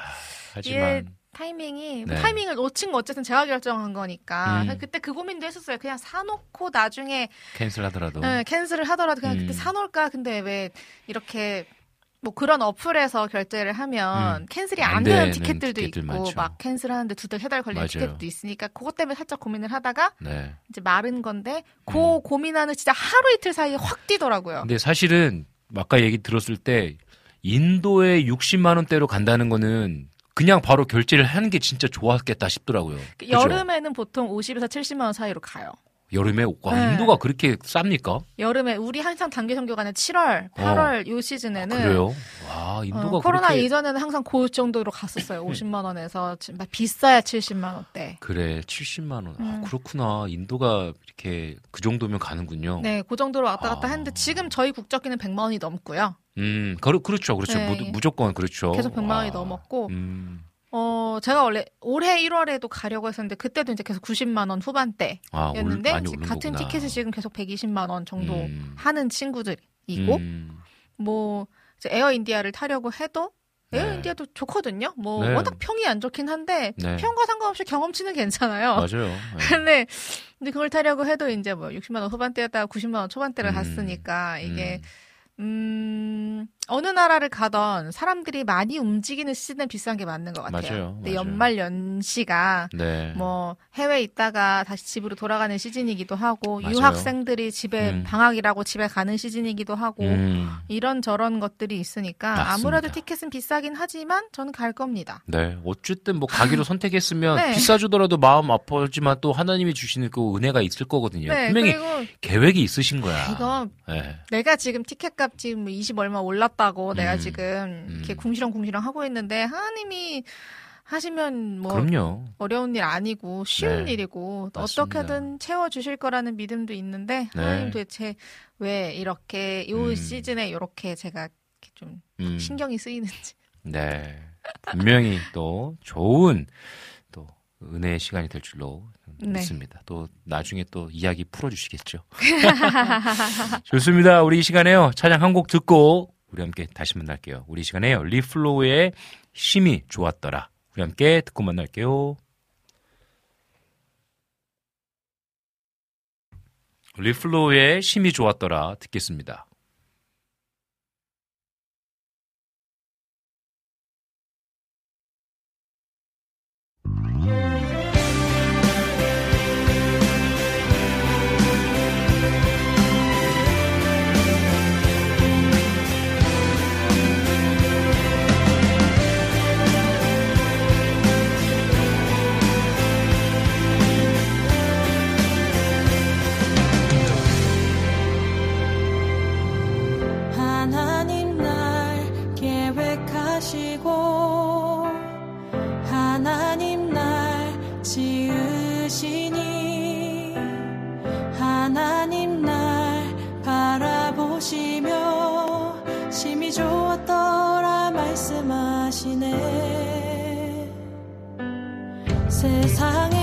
이게 하지만 타이밍이 네. 타이밍을 놓친 거 어쨌든 제가 결정한 거니까 음. 그때 그 고민도 했었어요. 그냥 사놓고 나중에 cancel하더라도 네, cancel을 하더라도 그냥 음. 그때 사놓을까. 근데 왜 이렇게 뭐 그런 어플에서 결제를 하면 음. cancel이 안 안 되는 티켓들도 티켓들 있고 많죠. 막 cancel하는데 두 달, 세 달 걸리는 맞아요. 티켓도 있으니까 그것 때문에 살짝 고민을 하다가 네. 이제 마른 건데 그 음. 고민하는 진짜 하루 이틀 사이에 확 뛰더라고요. 근데 사실은 아까 얘기 들었을 때 인도에 60만 원대로 간다는 거는 그냥 바로 결제를 하는 게 진짜 좋았겠다 싶더라고요. 그? 여름에는 보통 50에서 70만 원 사이로 가요. 여름에 와, 네. 인도가 그렇게 쌉니까? 여름에 우리 항상 단기 선교 가는 7월, 8월 요 시즌에는 어. 그래요? 와, 인도가 어, 코로나 그렇게 이전에는 항상 그 정도로 갔었어요. <laughs> 50만 원에서 비싸야 70만 원대. 그래 70만 원. 아, 음. 그렇구나. 인도가 이렇게 그 정도면 가는군요. 네, 그 정도로 왔다 갔다 아. 했는데 지금 저희 국적기는 100만 원이 넘고요. 음, 그렇, 그렇죠, 그렇죠. 네. 무, 무조건 그렇죠. 계속 100만 원이 와. 넘었고 음, 어, 제가 원래 올해 1월에도 가려고 했었는데 그때도 이제 계속 90만 원 후반대였는데 아, 올, 이제 같은. 티켓이 지금 계속 120만 원 정도 음. 하는 친구들이고 음, 뭐 이제 에어 인디아를 타려고 해도 네. 에어인디아도 좋거든요. 뭐 네. 워낙 평이 안 좋긴 한데 네. 평과 상관없이 경험치는 괜찮아요. 맞아요. <laughs> 네. 근데 근데 그걸 타려고 해도 이제 뭐 60만 원 후반대였다가 90만 원 초반대를 음. 갔으니까 이게 음 어느 나라를 가던 사람들이 많이 움직이는 시즌은 비싼 게 맞는 것 같아요. 맞아요, 근데 맞아요. 연말 연시가 네. 뭐 해외 있다가 다시 집으로 돌아가는 시즌이기도 하고 맞아요. 유학생들이 집에 음. 방학이라고 집에 가는 시즌이기도 하고 음, 이런 저런 것들이 있으니까 맞습니다. 아무래도 티켓은 비싸긴 하지만 저는 갈 겁니다. 네. 어쨌든 뭐 가기로 선택했으면 <laughs> 네. 비싸주더라도 마음 아프지만 또 하나님이 주시는 그 은혜가 있을 거거든요. 네, 분명히 계획이 있으신 거야. 이거 네. 내가 지금 티켓값 지금 20 얼마 올랐 다고 내가 음. 지금 이렇게 음. 궁시렁궁시렁 하고 있는데 하나님이 하시면 뭐 그럼요. 어려운 일 아니고 쉬운 네. 일이고. 어떻게든 채워 주실 거라는 믿음도 있는데 네. 하나님 도대체 왜 이렇게 요 음. 시즌에 이렇게 제가 이렇게 좀 음. 신경이 쓰이는지 네. 분명히 또 좋은 또 은혜의 시간이 될 줄로 네. 믿습니다. 또 나중에 또 이야기 풀어 주시겠죠. <laughs> 좋습니다. 우리 이 시간에요. 찬양 한 곡 듣고 우리 함께 다시 만날게요. 우리 이 시간에요. 리플로우의 심히 좋았더라. 우리 함께 듣고 만날게요. 리플로우의 심히 좋았더라 듣겠습니다. 말씀하시네. 세상에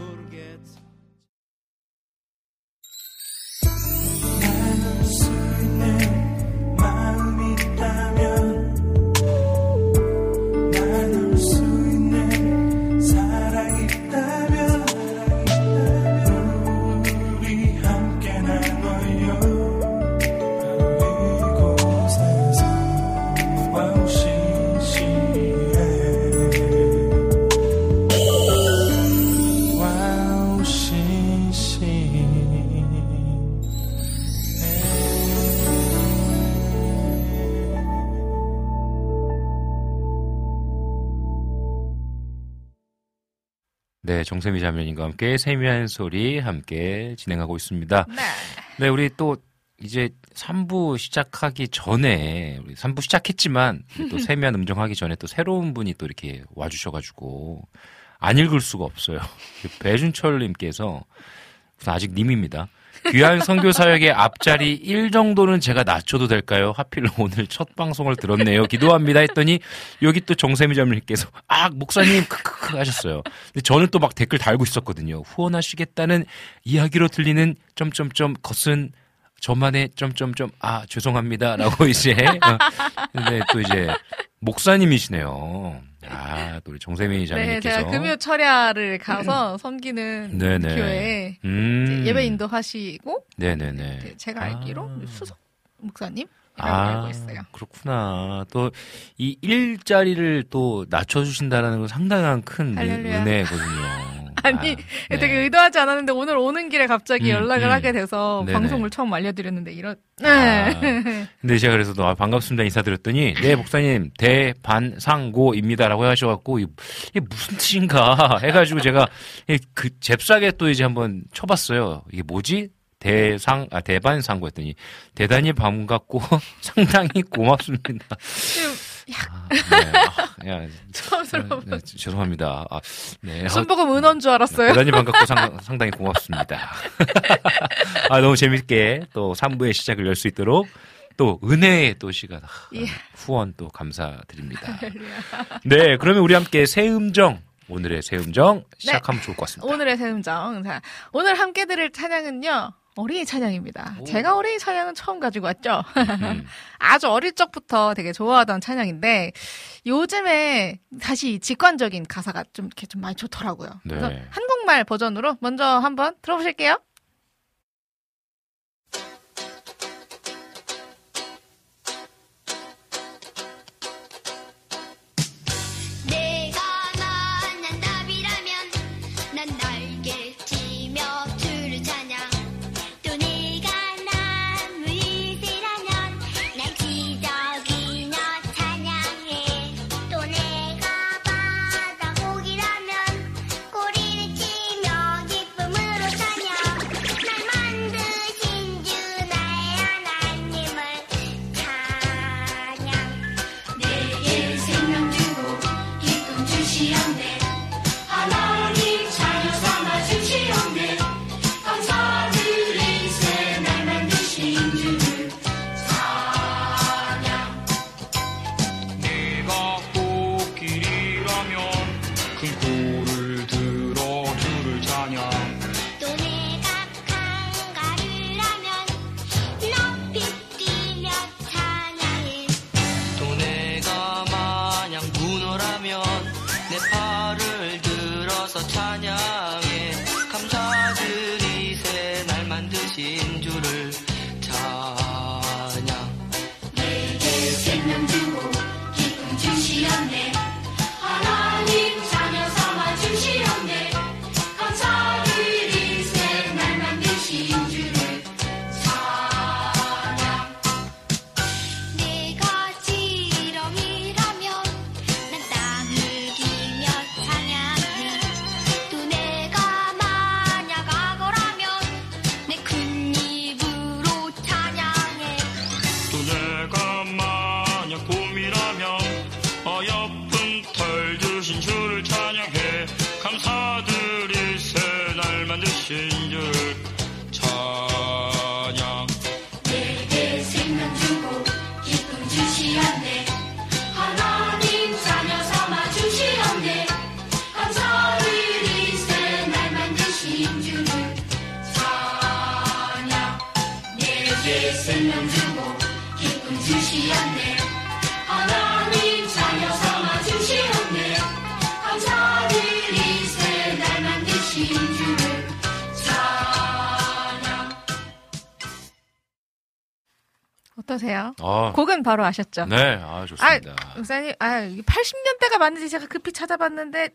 네, 정세미 자매님과 함께 세미한 소리 함께 진행하고 있습니다. 네. 네, 우리 또 이제 3부 시작하기 전에 우리 3부 시작했지만 또 <laughs> 세미한 음정 하기 전에 또 새로운 분이 또 이렇게 와 주셔 가지고 안 읽을 수가 없어요. <laughs> 배준철 님께서 무슨 아직 님입니다. 귀한 선교 사역의 앞자리 1 정도는 제가 낮춰도 될까요? 하필 오늘 첫 방송을 들었네요. 기도합니다 했더니 여기 또 정세미 자매님께서 아 목사님 크크크 하셨어요. 근데 저는 또 막 댓글 달고 있었거든요. 후원하시겠다는 이야기로 들리는 점점점 것은 저만의 점점점 아 죄송합니다라고 이제 어, 근데 또 이제 목사님이시네요. 아, 또 우리 정세미 네, 자매님께서 제가 금요 철야를 가서 섬기는 네네. 교회에 음. 예배 인도하시고 네네네. 네, 제가 알기로 아. 수석 목사님 이라고 아. 그렇구나. 또, 이 일자리를 또 낮춰 주신다는 건 상당한 큰 은- 할렐루야. 은혜거든요. 아니 아, <laughs> 네. 되게 의도하지 않았는데 오늘 오는 길에 갑자기 음, 연락을 음. 하게 돼서 네네. 방송을 처음 알려드렸는데 이런 네. 아. 근데 제가 그래서 또 아, 반갑습니다 인사드렸더니, 네, <laughs> 목사님, 대반상고입니다라고 하셔갖고, 이- 이게 무슨 뜻인가 <laughs> 해가지고 제가 이- 그 잽싸게 또 이제 한번 쳐봤어요. 이게 뭐지? 대상, 아, 대반상고 했더니, 대단히 반갑고 상당히 고맙습니다. 아, 네. 아, 야, 처음스러워. <laughs> 네, 죄송합니다. 아, 네. 순복음 은원 줄 알았어요. 대단히 반갑고 상, 상당히 고맙습니다. 아, 너무 재밌게 또 3부의 시작을 열 수 있도록 또 은혜의 또 시간 아, 예. 후원 또 감사드립니다. 네, 그러면 우리 함께 새 음정 오늘의 새 음정 시작하면 좋을 것 같습니다. 오늘의 새음정. 자, 오늘 함께 들을 찬양은요. 어린이 찬양입니다. 제가 어린이 찬양은 처음 가지고 왔죠. 음, <laughs> 아주 어릴 적부터 되게 좋아하던 찬양인데 요즘에 다시 직관적인 가사가 좀 이렇게 좀 많이 좋더라고요. 그래서 네. 한국말 버전으로 먼저 한번 들어보실게요. 곡은 바로 아셨죠? 네, 아, 좋습니다. 목사님, 아, 이게 80년대가 맞는지 제가 급히 찾아봤는데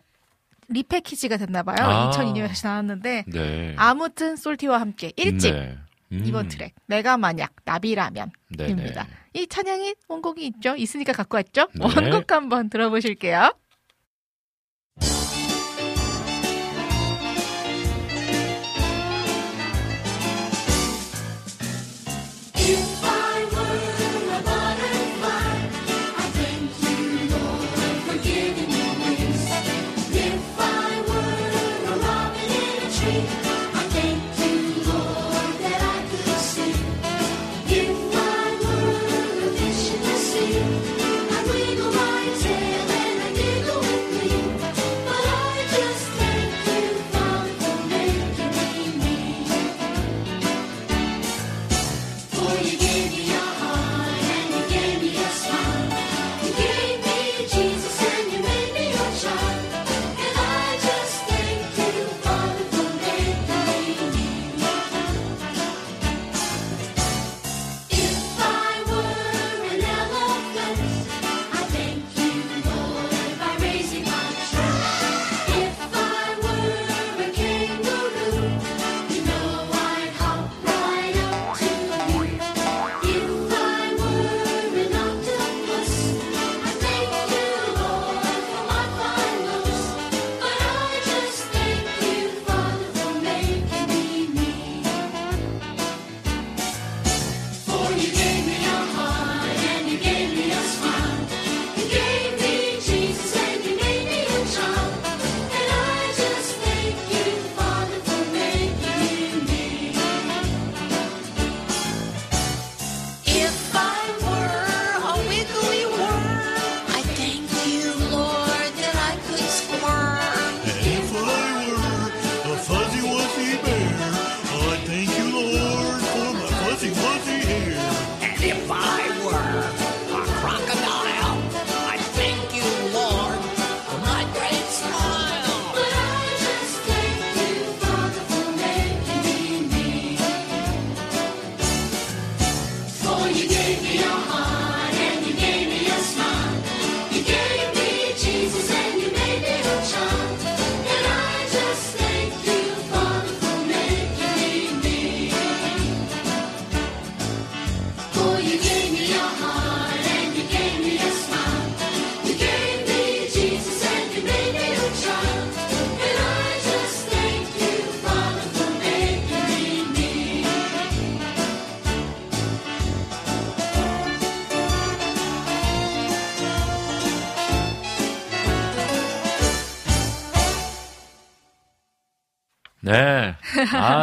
리패키지가 됐나봐요. 아. 2002년에 다시 나왔는데 네. 아무튼 솔티와 함께 1집 네. 음, 이번 트랙 내가 만약 나비라면 네네. 입니다. 이 찬양이 원곡이 있죠? 있으니까 갖고 왔죠? 네. 원곡 한번 들어보실게요.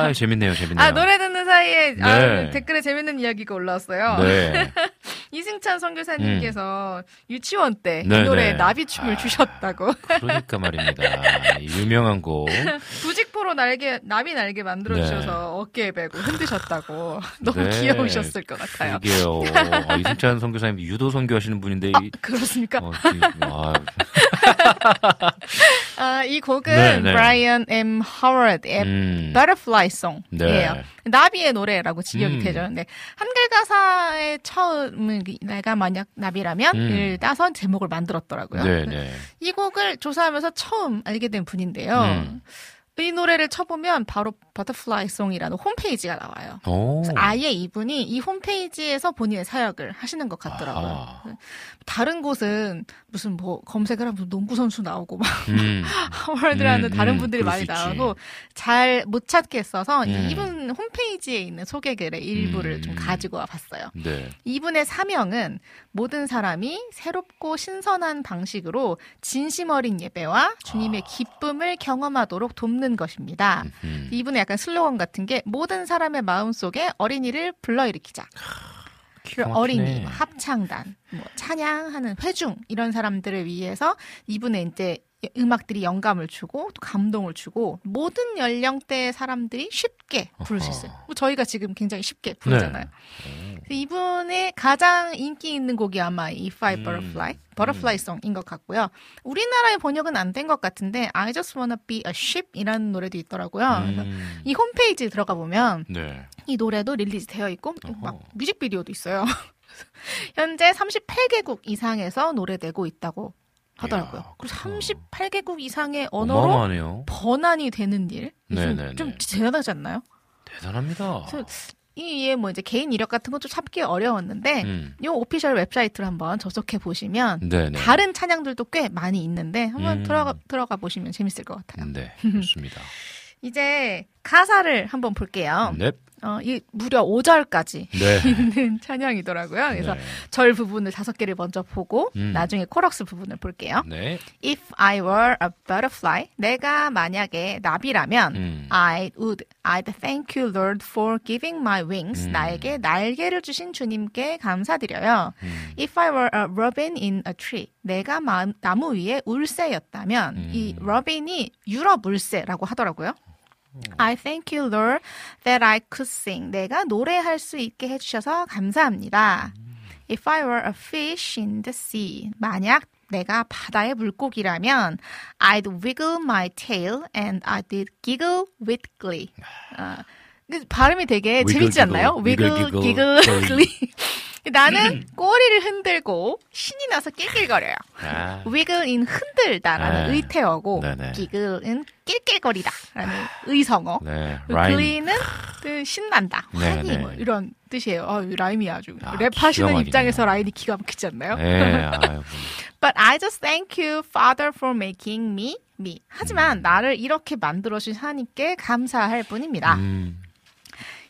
아, 재밌네요, 재밌네요. 아, 노래 듣는 사이에 아, 네. 댓글에 재밌는 이야기가 올라왔어요. 네. <laughs> 이승찬 선교사님께서 유치원 때이 네, 노래 네. 나비춤을 아. 주셨다고. 그러니까 말입니다. 유명한 곡. <laughs> 부직포로 날개, 나비 날개 만들어 주셔서 네. 어깨에 베고 흔드셨다고. <laughs> 너무 네. 귀여우셨을 것 같아요. 그게요. 어, <laughs> 이승찬 선교사님 유도 선교하시는 분인데 이, 그렇습니까? 어, 이- 아, <laughs> 아, 이 곡은 네, 네. 브라이언 M. 하워드의 음. Butterfly Song이에요. 네. 나비의 노래라고 직역이 음. 되죠. 근데 한글 가사의 처음은 그 내가 만약 나비라면 음. 을 따서 제목을 만들었더라고요. 네, 네. 이 곡을 조사하면서 처음 알게 된 분인데요. 음. 이 노래를 쳐보면 바로 Butterfly Song이라는 홈페이지가 나와요. 아예 이분이 이 홈페이지에서 본인의 사역을 하시는 것 같더라고요. 아하. 다른 곳은 무슨 뭐 검색을 하면 농구 선수 나오고 막 음. <laughs> 하워드라는 음, 다른 음, 분들이 그럴 많이. 나오고 잘 못 찾겠어서 음. 이분 홈페이지에 있는 소개글의 일부를 음. 좀 가지고 와봤어요. 네. 이분의 사명은 모든 사람이 새롭고 신선한 방식으로 진심 어린 예배와 주님의 아. 기쁨을 경험하도록 돕는 것입니다. 음. 이분의 약간 슬로건 같은 게 모든 사람의 마음속에 어린이를 불러일으키자. 어린이, 뭐 합창단, 뭐 찬양하는 회중 이런 사람들을 위해서 이분의 이제 음악들이 영감을 주고 또 감동을 주고 모든 연령대의 사람들이 쉽게 부를 수 있어요. 뭐 저희가 지금 굉장히 쉽게 부르잖아요. 네. 이분의 가장 인기 있는 곡이 아마 이 Five 음. Butterfly, Butterfly Song인 것 같고요. 우리나라의 번역은 안 된 것 같은데 I Just Wanna Be a Sheep 이라는 노래도 있더라고요. 음. 이 홈페이지에 들어가 보면 네. 이 노래도 release 되어 있고 어허. 막 뮤직비디오도 있어요. <laughs> 현재 38개국 이상에서 노래되고 있다고 하더라고요. 이야, 그리고 그렇구나. 38개국 이상의 언어로 어마어마하네요. 번안이 되는 일. 좀. 좀 대단하지 않나요? 대단합니다. 이에 뭐 이제 개인 이력 같은 건좀 찾기 어려웠는데 음. 이 official 웹사이트를 한번 접속해 보시면 네네. 다른 찬양들도 꽤 많이 있는데 한번 음. 들어가 들어가 보시면 재밌을 것 같아요. 네, <laughs> 좋습니다. 이제 가사를 한번 볼게요. 네. 어, 이 무려 5절까지 네. <laughs> 있는 찬양이더라고요. 그래서 네. 절 부분을 다섯 개를 먼저 보고 음. 나중에 코러스 부분을 볼게요. 네. If I were a butterfly, 내가 만약에 나비라면 음. I would, I'd thank you, Lord, for giving my wings. 음. 나에게 날개를 주신 주님께 감사드려요. 음. If I were a robin in a tree, 내가 마- 나무 위에 울새였다면 음. 이 robin이 유럽 울새라고 하더라고요. I thank you, Lord, that I could sing. 내가 노래할 수 있게 해주셔서 감사합니다. If I were a fish in the sea, 만약 내가 바다의 물고기라면 I'd wiggle my tail and I did giggle with glee. 아, 그 발음이 되게 재밌지 않나요? giggle, <laughs> glee. 나는 꼬리를 흔들고 신이 나서 낄낄거려요. 아. wiggle인 흔들다라는 아. 의태어고 네네. giggle은 낄낄거리다라는 의성어. 네. 그그 신난다, 네, 환희 네. 뭐 이런 뜻이에요. 어, 이 라임이 아주 아, 랩하시는. 입장에서 라임이 기가 막히지 않나요? 네. 아유. <laughs> But I just thank you, Father, for making me me. 하지만 나를 이렇게 만들어 주신 하나님께 감사할 뿐입니다. 음.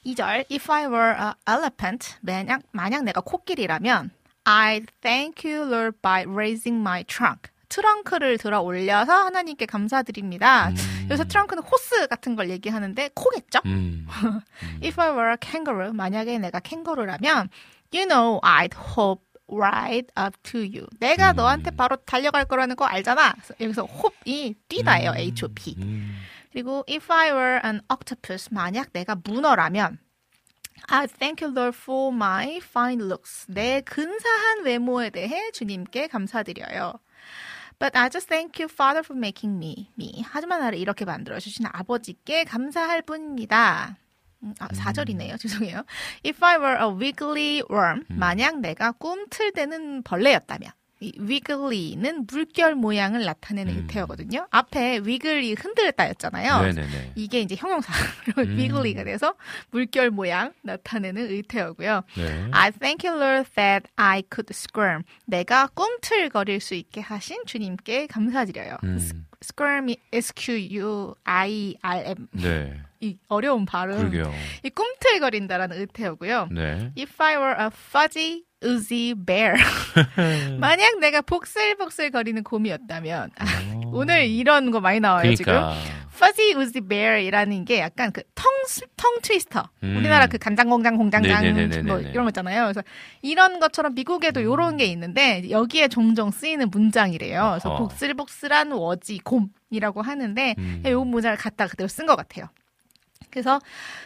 2절 If I were a elephant, 만약, 만약 내가 코끼리라면 I'd thank you, Lord, by raising my trunk. 트렁크를 들어 올려서 하나님께 감사드립니다. 여기서 트렁크는 호스 같은 걸 얘기하는데 코겠죠? 음. <laughs> If I were a kangaroo, 만약에 내가 캥거루라면 You know, I'd hop right up to you. 내가 음. 너한테 바로 달려갈 거라는 거 알잖아. 여기서 hop이 뛰다예요. H-O-P. 음. 그리고 if I were an octopus, 만약 내가 문어라면 I thank you, Lord, for my fine looks. 내 근사한 외모에 대해 주님께 감사드려요. But I just thank you, Father, for making me, me. 하지만 나를 이렇게 만들어 주신 아버지께 감사할 뿐입니다. 음, 아, 4절이네요. 죄송해요. If I were a wiggly worm, 만약 내가 꿈틀대는 벌레였다면. 이 wiggly는 물결 모양을 나타내는 음. 의태어거든요. 앞에 wiggly 흔들다였잖아요. 네네네. 이게 이제 형용사로 wiggly가 돼서 물결 모양 나타내는 의태어고요. 네. I thank you, Lord, that I could squirm. 내가 꿈틀거릴 수 있게 하신 주님께 감사드려요. 음. squirm이 S-Q-U-I-R-M. 네. 이 어려운 발음. 그러게요. 이 꿈틀거린다라는 의태어고요. 네. If I were a fuzzy, oozy bear. <laughs> 만약 내가 복슬복슬 거리는 곰이었다면. 아, 오늘 이런 거 많이 나와요, 지금. 그러니까. fuzzy wuzzy bear이라는 게 약간 그 텅, 텅 트위스터. 음. 우리나라 그 간장공장 공장장 네네네네네네. 뭐 이런 거 있잖아요. 그래서 이런 것처럼 미국에도 이런 게 있는데 여기에 종종 쓰이는 문장이래요. 그래서. 복슬복슬한 워지 곰이라고 하는데 음. 이 문장을 갖다 그대로 쓴 것 같아요. 그래서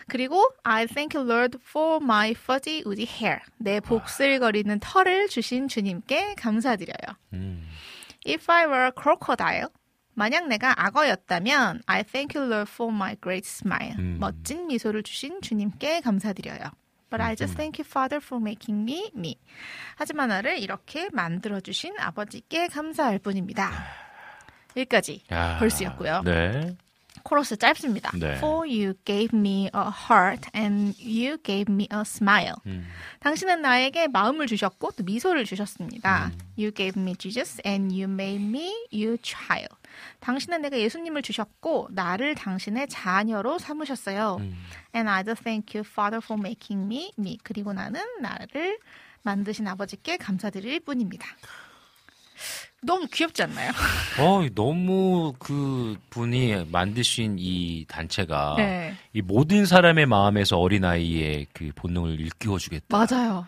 그리고 I thank you Lord for my fuzzy wuzzy hair. 내 복슬거리는 털을 주신 주님께 감사드려요. 음. If I were a crocodile, 만약 내가 악어였다면 I thank you Lord for my great smile. 음. 멋진 미소를 주신 주님께 감사드려요. But I 음. just thank you, Father, for making me me. 하지만 나를 이렇게 만들어 주신 아버지께 감사할 뿐입니다. 여기까지 야. 벌스였고요. 네. 코러스 짧습니다. 네. For you gave me a heart and you gave me a smile. 음. 당신은 나에게 마음을 주셨고 또 미소를 주셨습니다. 음. You gave me Jesus and you made me your child. 당신은 내가 예수님을 주셨고 나를 당신의 자녀로 삼으셨어요. 음. And I just thank you, Father, for making me me. 그리고 나는 나를 만드신 아버지께 감사드릴 뿐입니다. 너무 귀엽지 않나요? <laughs> 어, 너무 그 분이 만드신 이 단체가 네. 이 모든 사람의 마음에서 어린 아이의 그 본능을 일깨워 주겠다. 맞아요.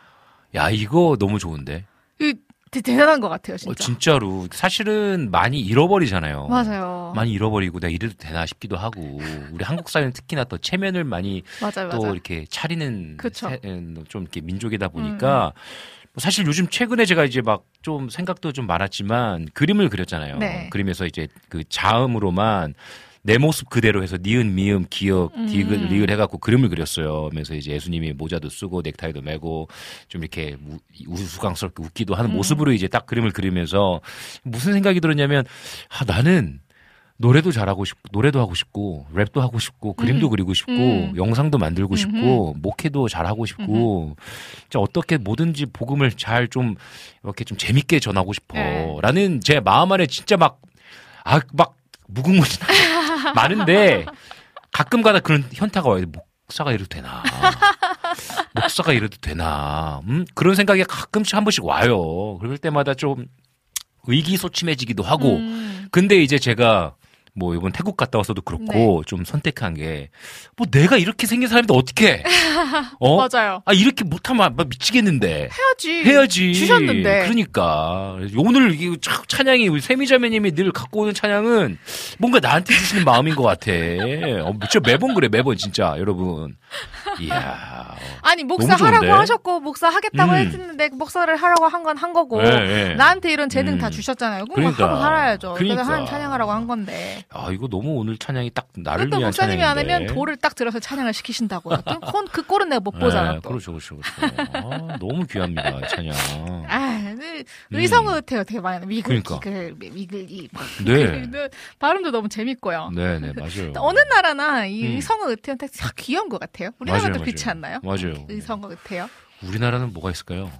야, 이거 너무 좋은데. 이 대- 대단한 것 같아요, 진짜. 어, 진짜로. 사실은 많이 잃어버리잖아요. 맞아요. 많이 잃어버리고 내가 이래도 되나 싶기도 하고 우리 한국 사회는 특히나 또 체면을 많이 맞아요, 또 맞아요. 이렇게 차리는. 음, 세- 음, 좀 이렇게 민족이다 보니까 뭐 사실 요즘 최근에 제가 이제 막 좀 생각도 좀 많았지만 그림을 그렸잖아요. 네. 그림에서 이제 그 자음으로만 내 모습 그대로 해서 니은 미음 기역 음. 디귿 리을 해갖고 그림을 그렸어요. 그러면서 이제 예수님이 모자도 쓰고 넥타이도 매고 좀 이렇게 우- 우스꽝스럽게 웃기도 하는 음. 모습으로 이제 딱 그림을 그리면서 무슨 생각이 들었냐면 아 나는 노래도 잘하고 싶고 노래도 하고 싶고 랩도 하고 싶고 그림도 음. 그리고 싶고 음. 영상도 만들고 싶고 목회도 잘하고 싶고 진짜 어떻게 뭐든지 복음을 잘 좀 이렇게 좀 재밌게 전하고 네. 싶어라는 제 마음 안에 진짜 막 아 막 무궁무진 <laughs> 많은데 가끔가다 그런 현타가 와요. 목사가 이래도 되나? 목사가 이래도 되나? 음? 그런 생각이 가끔씩 한 번씩 와요. 그럴 때마다 좀 의기소침해지기도 하고. 음. 근데 이제 제가 뭐 이번 태국 갔다 와서도 그렇고 좀 선택한 게 뭐 내가 이렇게 생긴 사람인데 어떻게 <laughs> 어? 맞아요. 아 이렇게 못하면 막 미치겠는데 해야지. 해야지 주셨는데. 그러니까 오늘 이 차- 찬양이 우리 세미자매님이 늘 갖고 오는 찬양은 뭔가 나한테 주시는 마음인 것 같아 어, 진짜 매번 그래 매번 진짜 여러분 <laughs> 이야 아니 목사 너무 좋은데? 하라고 하셨고 목사 하겠다고 음. 했는데 목사를 하라고 한건한 거고 네, 네. 나한테 이런 재능 음. 다 주셨잖아요. 그럼 그러니까. 하고 살아야죠. 그러니까. 그래서 하나님 찬양하라고 한 건데. 아 이거 너무 오늘 찬양이 딱 나를 또 위한 목사님이 찬양인데 안 하면 돌을 딱 들어서 찬양을 시키신다고요. 또 그건 그 꼴은 내가 못 보잖아. 네, 또. 그렇죠, 그렇죠, 그렇죠. 아, 너무 귀합니다, 찬양. <laughs> 아, 그 의성의태요 대박. 미글 그러니까. 기글 미글이 막. 네. 그 발음도 너무 재밌고요. 네, 네, 맞아요. <laughs> 어느 나라나 이 음. 의성의 의태는 다 귀여운 것 같아요. 맞아요, 우리나라도 맞아요. 그렇지 않나요? 맞아요. 의성의 의태요. 우리나라는 뭐가 있을까요?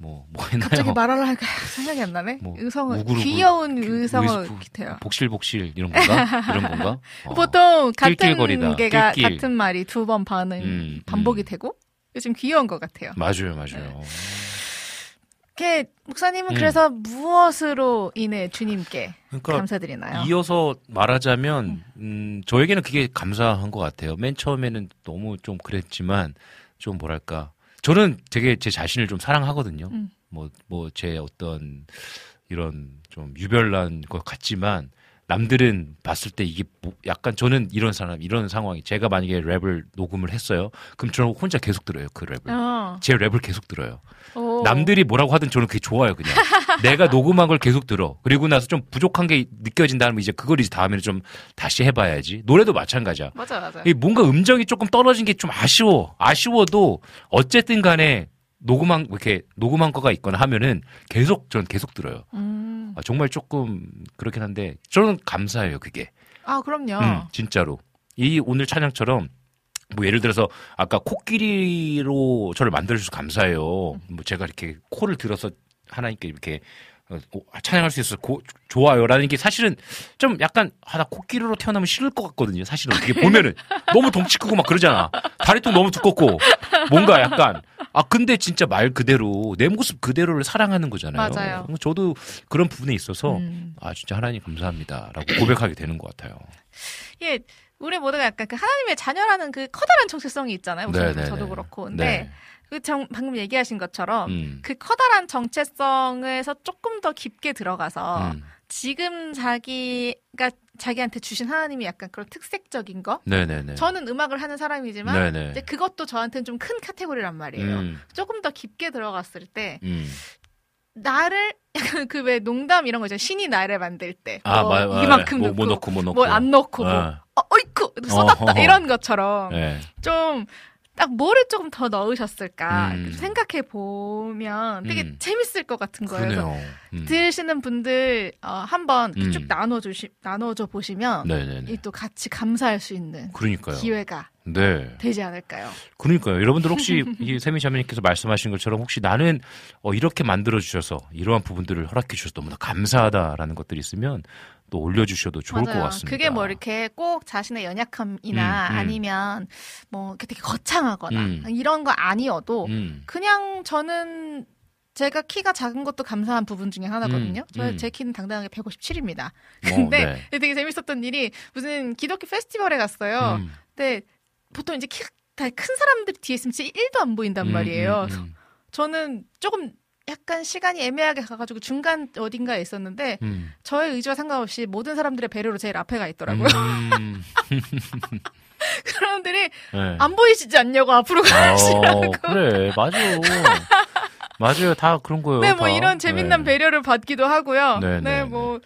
뭐, 뭐가 있나요? 갑자기 말하려 하니까 <laughs> 생각이 안 나네. 뭐, 의성의 우글우글, 귀여운 그, 의스- 의태요. 복실복실 이런 건가? 이런 건가? <laughs> 어. 보통 같은 낄낄거리다, 개가 낄낄. 같은 말이 두 번 반응 음, 반복이 음. 되고 요즘 귀여운 것 같아요. 맞아요, 맞아요. 이렇게 목사님은 음. 그래서 무엇으로 인해 주님께 그러니까 감사드리나요? 이어서 말하자면, 음, 저에게는 그게 감사한 것 같아요. 맨 처음에는 너무 좀 그랬지만, 좀 뭐랄까. 저는 되게 제 자신을 좀 사랑하거든요. 음. 뭐, 뭐, 제 어떤 이런 좀 유별난 것 같지만, 남들은 봤을 때 이게 뭐 약간 저는 이런 사람, 이런 상황이, 제가 만약에 랩을 녹음을 했어요. 그럼 저는 혼자 계속 들어요, 그 랩을. 어. 제 랩을 계속 들어요. 오. 남들이 뭐라고 하든 저는 그게 좋아요, 그냥. <laughs> 내가 녹음한 걸 계속 들어. 그리고 나서 좀 부족한 게 느껴진다면 이제 그걸 이제 다음에는 좀 다시 해봐야지. 노래도 마찬가지야. 맞아 맞아. 이 뭔가 음정이 조금 떨어진 게 좀 아쉬워. 아쉬워도 어쨌든 간에 녹음한, 이렇게 녹음한 거가 있거나 하면은 계속, 전 계속 들어요. 음. 아, 정말 조금 그렇긴 한데 저는 감사해요, 그게. 아 그럼요. 음, 진짜로. 이 오늘 찬양처럼 뭐 예를 들어서 아까 코끼리로 저를 만들어주셔서 감사해요. 뭐 제가 이렇게 코를 들어서 하나님께 이렇게 찬양할 수 있어서 고, 좋아요라는 게 사실은 좀 약간 아, 나 코끼리로 태어나면 싫을 것 같거든요. 사실은 그게 보면은 너무 덩치 크고 막 그러잖아. 다리통 너무 두껍고 뭔가 약간 아 근데 진짜 말 그대로 내 모습 그대로를 사랑하는 거잖아요. 맞아요. 저도 그런 부분에 있어서 음. 아 진짜 하나님 감사합니다라고 고백하게 되는 것 같아요. 예, 우리 모두가 약간 그 하나님의 자녀라는 그 커다란 정체성이 있잖아요. 우선 네네네. 저도 그렇고. 근데 네. 그 정, 방금 얘기하신 것처럼 음. 그 커다란 정체성에서 조금 더 깊게 들어가서 음. 지금 자기가 자기한테 주신 하나님이 약간 그런 특색적인 거. 네네네. 저는 음악을 하는 사람이지만 네네. 이제 그것도 저한테는 좀 큰 카테고리란 말이에요. 음. 조금 더 깊게 들어갔을 때 음. 나를 약간 그왜 농담 이런 거 있잖아요. 신이 나를 만들 때. 아, 뭐 마- 아, 이만큼 뭐, 넣고 뭐 넣고 뭐 넣고. 뭐 안 넣고 뭐 아. 어, 어이쿠 쏟았다 어허허. 이런 것처럼 네. 좀 딱 뭐를 조금 더 넣으셨을까 음. 생각해 보면 되게 음. 재밌을 것 같은 거예요. 음. 들으시는 분들 어, 한번 음. 쭉 나눠 주시 나눠줘 보시면. 이 또 같이 감사할 수 있는 그러니까요. 기회가 네. 되지 않을까요? 그러니까요. 여러분들 혹시 <laughs> 이 세미 자매님께서 말씀하신 것처럼 혹시 나는 어, 이렇게 만들어 주셔서 이러한 부분들을 허락해 주셔서 너무나 감사하다라는 것들이 있으면 또 올려주셔도 좋을 것 같습니다. 그게 뭐 이렇게 꼭 자신의 연약함이나 음, 음. 아니면 뭐 이렇게 되게 거창하거나 음. 이런 거 아니어도 음. 그냥 저는 제가 키가 작은 것도 감사한 부분 중에 하나거든요. 음, 저, 음. 제 키는 당당하게 157입니다. 어, <laughs> 근데 네. 되게 재밌었던 일이 무슨 기독교 페스티벌에 갔어요. 음. 근데 보통 이제 키가 다큰 사람들이 뒤에 있으면 진짜 1도 안 보인단 음, 말이에요. 저는 조금 약간 시간이 애매하게 가가지고 중간 어딘가에 있었는데 음. 저의 의지와 상관없이 모든 사람들의 배려로 제일 앞에 가 있더라고요. 음. <laughs> 그 사람들이 네. 안 보이시지 않냐고 앞으로 가시라고. 어, 그래, 맞아. 맞아요. 다 그런 거예요. 네, 뭐 다. 이런 재밌는 네. 배려를 받기도 하고요. 네, 네, 네, 뭐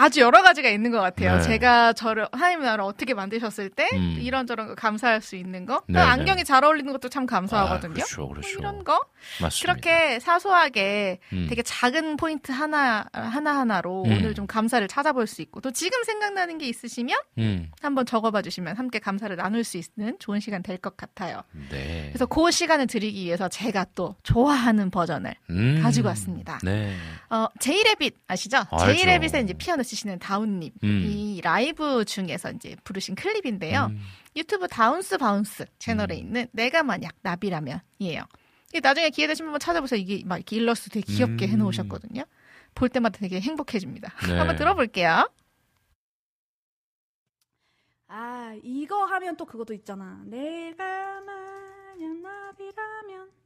아주 여러 가지가 있는 것 같아요. 네. 제가 저를 하나님 나라를 어떻게 만드셨을 때 음. 이런저런 거 감사할 수 있는 거. 또 네, 안경이 잘 어울리는 것도 참 감사하거든요. 아, 그렇죠, 뭐 그렇죠. 이런 거 맞습니다. 그렇게 사소하게 음. 되게 작은 포인트 하나 하나 하나로 음. 오늘 좀 감사를 찾아볼 수 있고 또 지금 생각나는 게 있으시면 음. 한번 적어봐 주시면 함께 감사를 나눌 수 있는 좋은 시간 될 것 같아요. 네. 그래서 그 시간을 드리기 위해서 제가 또 좋아하는 버전을 음. 가지고 왔습니다. 네. 어, 제이레빗 아시죠? 알죠. 제이레빗의 이제 피아노 치시는 다운님 음. 이 라이브 중에서 이제 부르신 클립인데요. 음. 유튜브 다운스 바운스 채널에 있는 내가 만약 나비라면이에요. 이게 나중에 기회 되시면 한번 찾아보세요. 이게 막 이렇게 일러스트 되게 귀엽게 음. 해놓으셨거든요. 볼 때마다 되게 행복해집니다. <laughs> 네. 한번 들어볼게요. 아, 이거 하면 또 그것도 있잖아. 내가 만약 나비라면.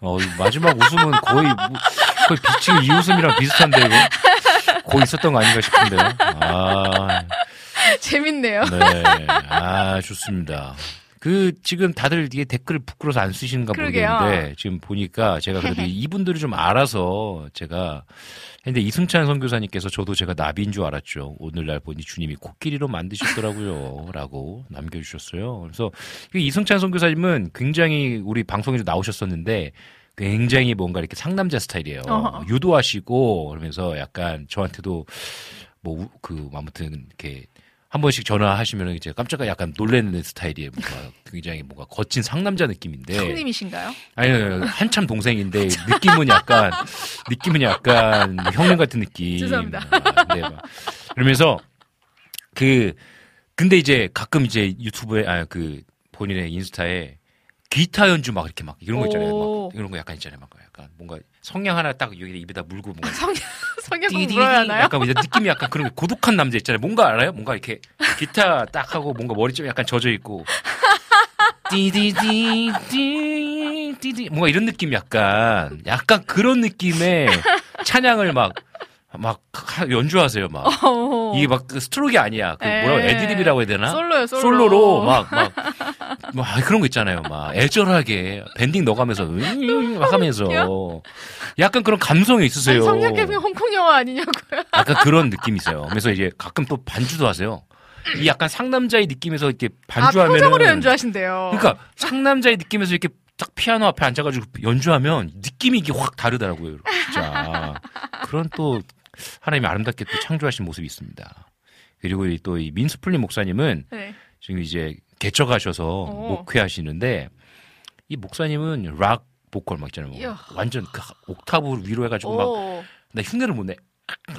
어, 이 마지막 웃음은 거의, 뭐- 거의 비치는 이 웃음이랑 비슷한데, 이거? 거의 있었던 거 아닌가 싶은데요. 아, 재밌네요. 네. 아, 좋습니다. 그, 지금 다들 이게 댓글을 부끄러워서 안 쓰시는가 그러게요. 모르겠는데, 지금 보니까 제가 그래도 이분들을 좀 알아서 제가, 근데 이승찬 선교사님께서 저도 제가 나비인 줄 알았죠. 오늘날 보니 주님이 코끼리로 만드셨더라고요. <laughs> 라고 남겨주셨어요. 그래서 그 이승찬 선교사님은 굉장히 우리 방송에도 나오셨었는데, 굉장히 뭔가 이렇게 상남자 스타일이에요. 어허. 유도하시고, 그러면서 약간 저한테도 뭐, 우- 그, 아무튼 이렇게 한 번씩 전화하시면 이제 깜짝이야 약간 놀래는 스타일이에요. 뭔가 굉장히 뭔가 거친 상남자 느낌인데. 형님이신가요? 아니요, 한참 동생인데 느낌은 약간 느낌은 약간 형님 같은 느낌. 죄송합니다. 아, 네, 막. 그러면서 그 근데 이제 가끔 이제 유튜브에 아 그 본인의 인스타에 기타 연주 막 이렇게 막 이런 거 있잖아요. 오. 막 이런 거 약간 있잖아요. 막 약간 뭔가 성냥 하나 딱 여기 입에다 물고 뭔가 성냥 성냥 꼭 띠디디 물어야 하나요? 약간 이제 느낌이 약간 그런 거 고독한 남자 있잖아요. 뭔가 알아요? 뭔가 이렇게 기타 딱 하고 뭔가 머리 좀 약간 젖어 있고 띠디디 띠디 뭔가 이런 느낌 약간 약간 그런 느낌의 찬양을 막 막 연주하세요 막 <laughs> 어. 이게 막 그 스트로크가 아니야 그 뭐라고 에. 애드립이라고 해야 되나 솔로요, 솔로. 솔로 로 막막 막 그런 거 있잖아요 막 애절하게 밴딩 넣어가면서 으잉 막 하면서 약간 그런 감성이 있으세요 깨면 홍콩 영화 아니냐고요? 약간 그런 느낌이세요. 그래서 이제 가끔 또 반주도 하세요. 이 약간 상남자의 느낌에서 이렇게 아 반주하면 표정으로 연주하신대요. 그러니까 상남자의 느낌에서 이렇게 딱 피아노 앞에 앉아가지고 연주하면 느낌이 이게 확 다르더라고요. 진짜 그런 또 하나님이 아름답게 또 창조하신 모습이 있습니다. 그리고 또 이 민수풀리 목사님은 네. 지금 이제 개척하셔서 어. 목회하시는데 이 목사님은 락 보컬 막 있잖아요. 뭐 이야. 완전 그 옥타브 위로 해가지고 막 오. 나 흉내를 못 내.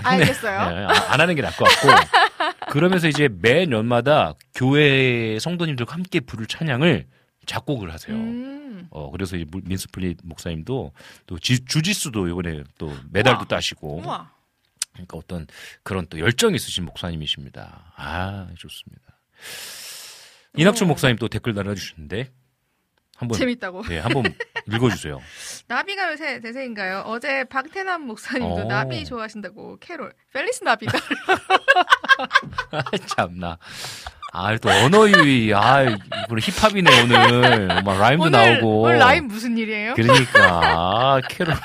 알겠어요. 네, 안- 안 하는 게 나을 것 같고. <laughs> 그러면서 이제 매년마다 교회 성도님들과 함께 부를 찬양을 작곡을 하세요. 음. 어, 그래서 이 물- 민스플리 목사님도 또 지- 주짓수도 이번에 또 메달도 우와. 따시고. 우와. 그러니까 어떤 그런 또 열정이 있으신 목사님이십니다. 아, 좋습니다. 이낙준 목사님 또 댓글 달아주셨는데. 한번. 재밌다고. 네, 한번 <laughs> 읽어주세요. 나비가 요새 대세인가요? 어제 박태남 목사님도 어. 나비 좋아하신다고 캐롤 펠리스 나비다. <laughs> 아, 참나. 아, 또 언어유희. 아, 이번에 힙합이네, 오늘. 막 rhyme도 오늘 나오고. 오늘 rhyme 무슨 일이에요? 그러니까. 아, 캐롤.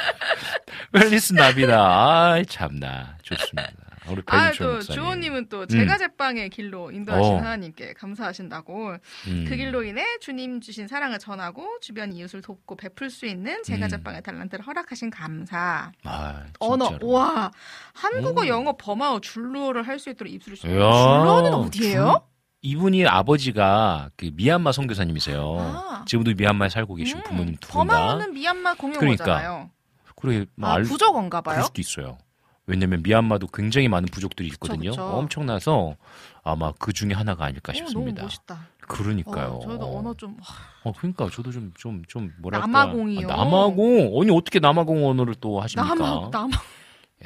Feliz Navidad. 아, 참나. 좋습니다. 우리 아, 또. 주호님은 또 음. 제가 제빵의 길로 인도하신 어. 하나님께 감사하신다고 음. 그 길로 인해 주님 주신 사랑을 전하고 주변 이웃을 돕고 베풀 수 있는 제가 음. 제빵의 talent를 허락하신 감사. 아, 언어. 와 한국어 오. 영어 범아어 줄로를 할 수 있도록 입술을 써. 이야, 줄로는 어디예요? 줄- 이분이 아버지가 그 미얀마 선교사님이세요. 아. 지금도 미얀마에 살고 계신 부모님 두 분 다. 범아어는 미얀마 공용어잖아요. 그래, 뭐 아 알- 부족어인가 봐요. 그럴 수도 있어요. 왜냐면 미얀마도 굉장히 많은 부족들이 있거든요. 그쵸. 엄청나서 아마 그 중에 하나가 아닐까 오, 너무 싶습니다. 멋있다. 그러니까요. 어, 저도 언어 좀 어, 그러니까 저도 좀 좀 좀 뭐랄까 남아공이요. 아, 남아공 아니 어떻게 남아공 언어를 또 하십니까? 남아 남아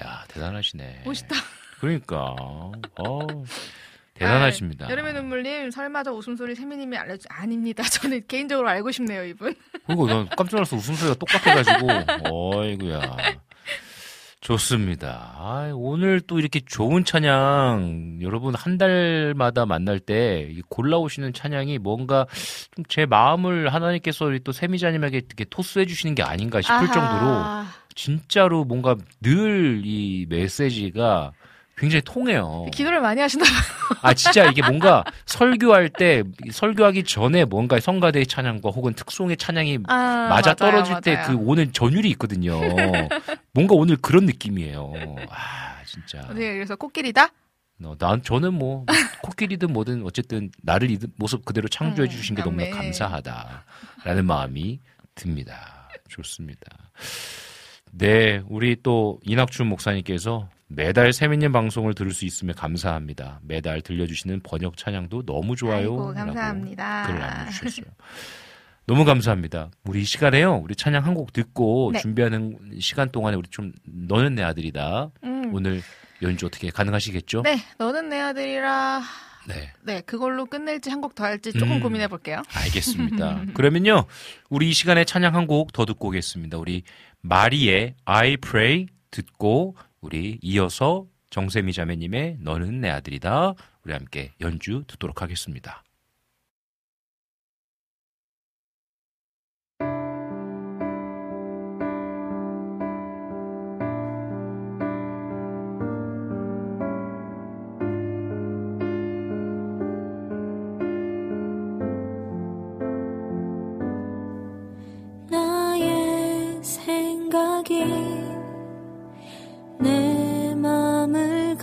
야 대단하시네. 멋있다. 그러니까 어 대단하십니다. 아, 여름의 눈물님 설마 저 웃음소리 세미님이 알려주 아닙니다. <laughs> 저는 개인적으로 알고 싶네요 이분. 그리고 난 깜짝 놀라서 웃음소리가 똑같아가지고 어이구야. 좋습니다. 아, 오늘 또 이렇게 좋은 찬양 여러분 한 달마다 만날 때이 골라오시는 찬양이 뭔가 좀 제 마음을 하나님께서 또 세미자님에게 이렇게 토스해 주시는 게 아닌가 싶을 아하. 정도로 진짜로 뭔가 늘 이 메시지가 굉장히 통해요. 기도를 많이 하시나 봐요. 아 진짜 이게 <laughs> 뭔가 설교할 때 설교하기 전에 뭔가 성가대의 찬양과 혹은 특송의 찬양이 아, 맞아 떨어질 때. 그 오는 전율이 있거든요. 뭔가 오늘 그런 느낌이에요. 아 진짜. 네, 그래서 코끼리다. 어, 난 저는 뭐 코끼리든 뭐든 어쨌든 나를 이 모습 그대로 창조해 음, 주신 게 너무나. 감사하다라는 마음이 듭니다. 좋습니다. 네, 우리 또 이낙준 목사님께서 매달 세미님 방송을 들을 수 있음에 감사합니다. 매달 들려주시는 번역 찬양도 너무 좋아요. 아이고, 감사합니다. 글을 남겨주셨어요. 너무 감사합니다. 우리 이 시간에요. 우리 찬양 한 곡 듣고 네. 준비하는 시간 동안에 우리 좀 너는 내 아들이다. 음. 오늘 연주 어떻게 가능하시겠죠? 네, 너는 내 아들이라. 네. 네, 그걸로 끝낼지 한 곡 더 할지 조금 음. 고민해 볼게요. 알겠습니다. <laughs> 그러면요, 우리 이 시간에 찬양 한 곡 더 듣고 오겠습니다. 우리 마리의 I Pray 듣고 우리 이어서 정세미 자매님의 너는 내 아들이다 우리 함께 연주 듣도록 하겠습니다.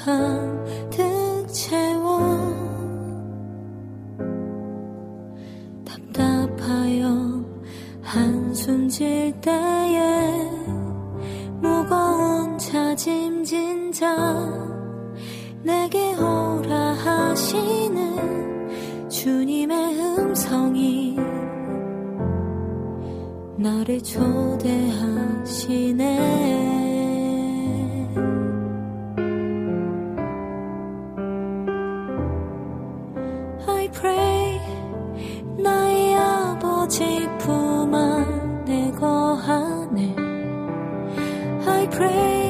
가득 채워 답답하여 한숨 질 때에 무거운 자짐진자 내게 오라 하시는 주님의 음성이 나를 초대하시네. praise.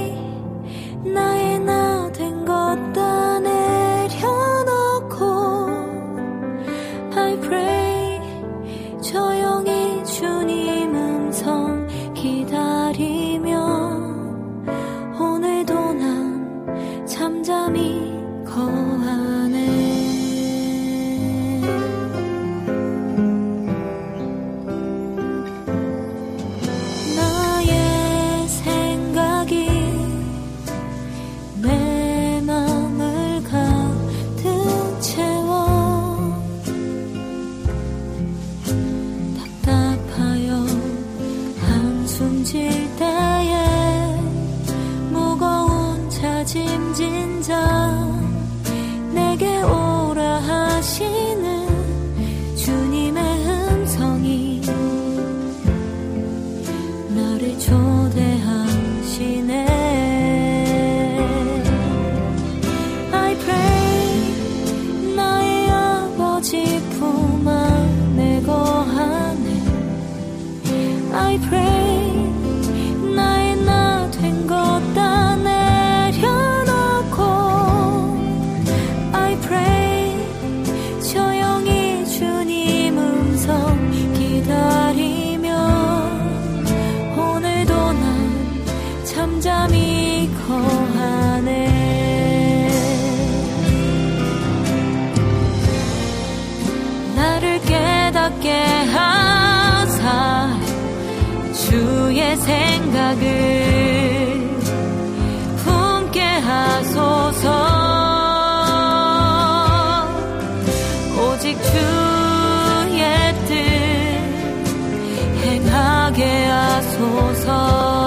주의 뜻 행하게 하소서.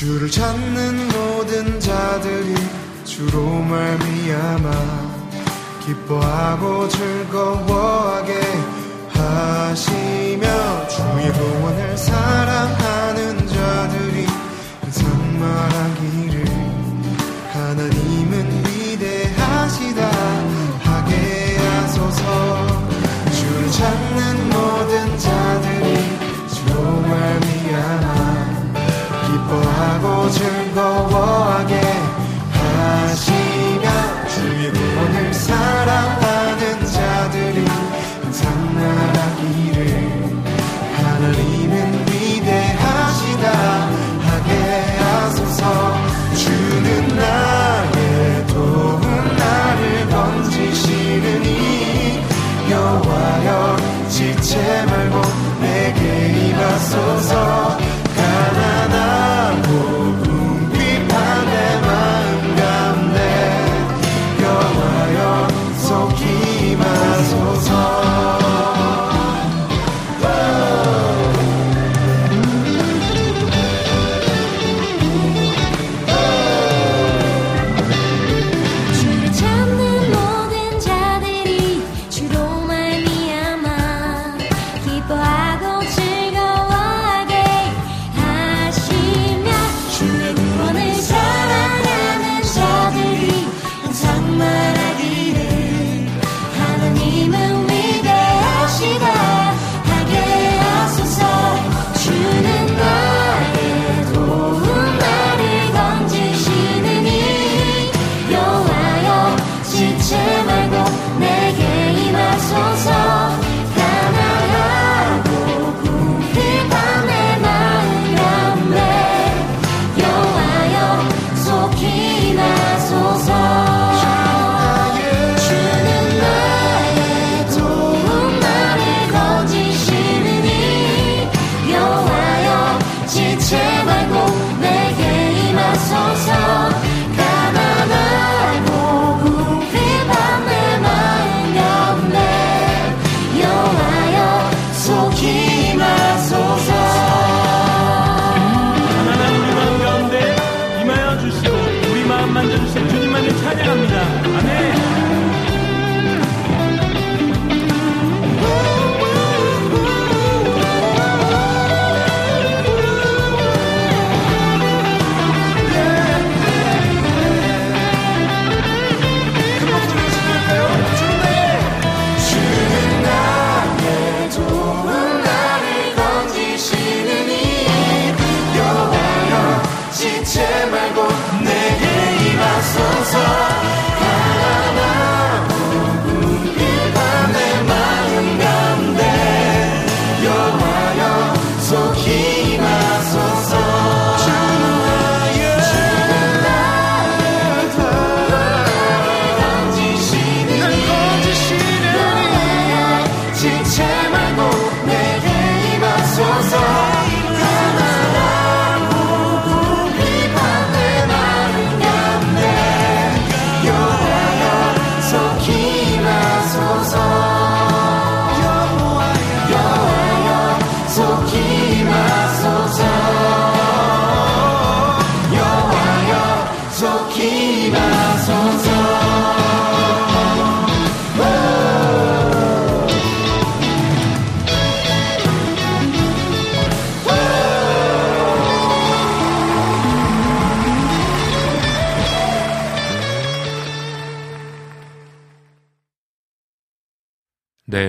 주를 찾는 모든 자들이 주로 말미암아 기뻐하고 즐거워하게 하시며 주의 구원을 사랑 즐거워하게 하시며 구원을 사랑하는 자들이 항상 말하기를 하나님은 위대하시다. 하게 하소서. 주는 나의 도움 나를 건지시느니 여호와여 지체 말고 내게 임하소서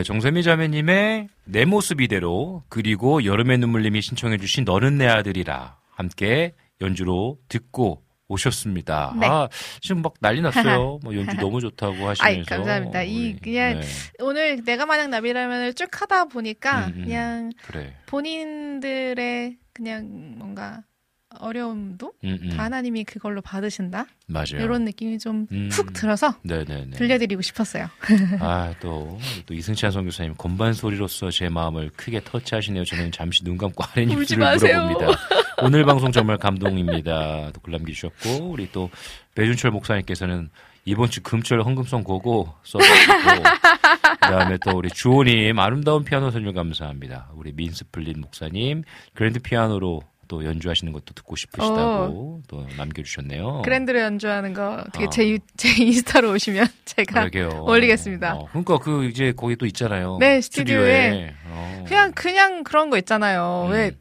네, 정세미 자매님의 내 모습 이대로 그리고 여름의 눈물님이 신청해 주신 너는 내 아들이라 함께 연주로 듣고 오셨습니다. 네. 아 지금 막 난리 났어요. <laughs> 뭐 연주 너무 좋다고 하시면서. 아이 감사합니다. 이 우리, 그냥 네, 오늘 내가 만약 나비라면을 쭉 하다 보니까 음, 음. 그냥 그래. 본인들의 그냥 뭔가 어려움도 음, 음. 다 하나님이 그걸로 받으신다 맞아요. 이런 느낌이 좀훅 음. 들어서 네네네. 들려드리고 싶었어요. 아, 또, 또 이승찬 선교사님, 건반 소리로서 제 마음을 크게 터치하시네요. 저는 잠시 눈 감고 아랫입술을. 물어봅니다. 오늘 방송 정말 감동입니다. 또 글 남기주셨고, 우리 또 배준철 목사님께서는 이번 주 금철 헌금성 고고 써주시고, 그 다음에 또 우리 주호님, 아름다운 피아노 선율 감사합니다. 우리 민스플린 목사님, 그랜드 피아노로 또 연주하시는 것도 듣고 싶으시다고 또 남겨주셨네요. 그랜드로 연주하는 거 되게 어. 제, 유- 제 인스타로 오시면 <laughs> 제가 그러게요. 올리겠습니다. 어, 그러니까 그 이제 거기 또 있잖아요. 네, 스튜디오에. 어. 그냥 그냥 그런 거 있잖아요. 음. 왜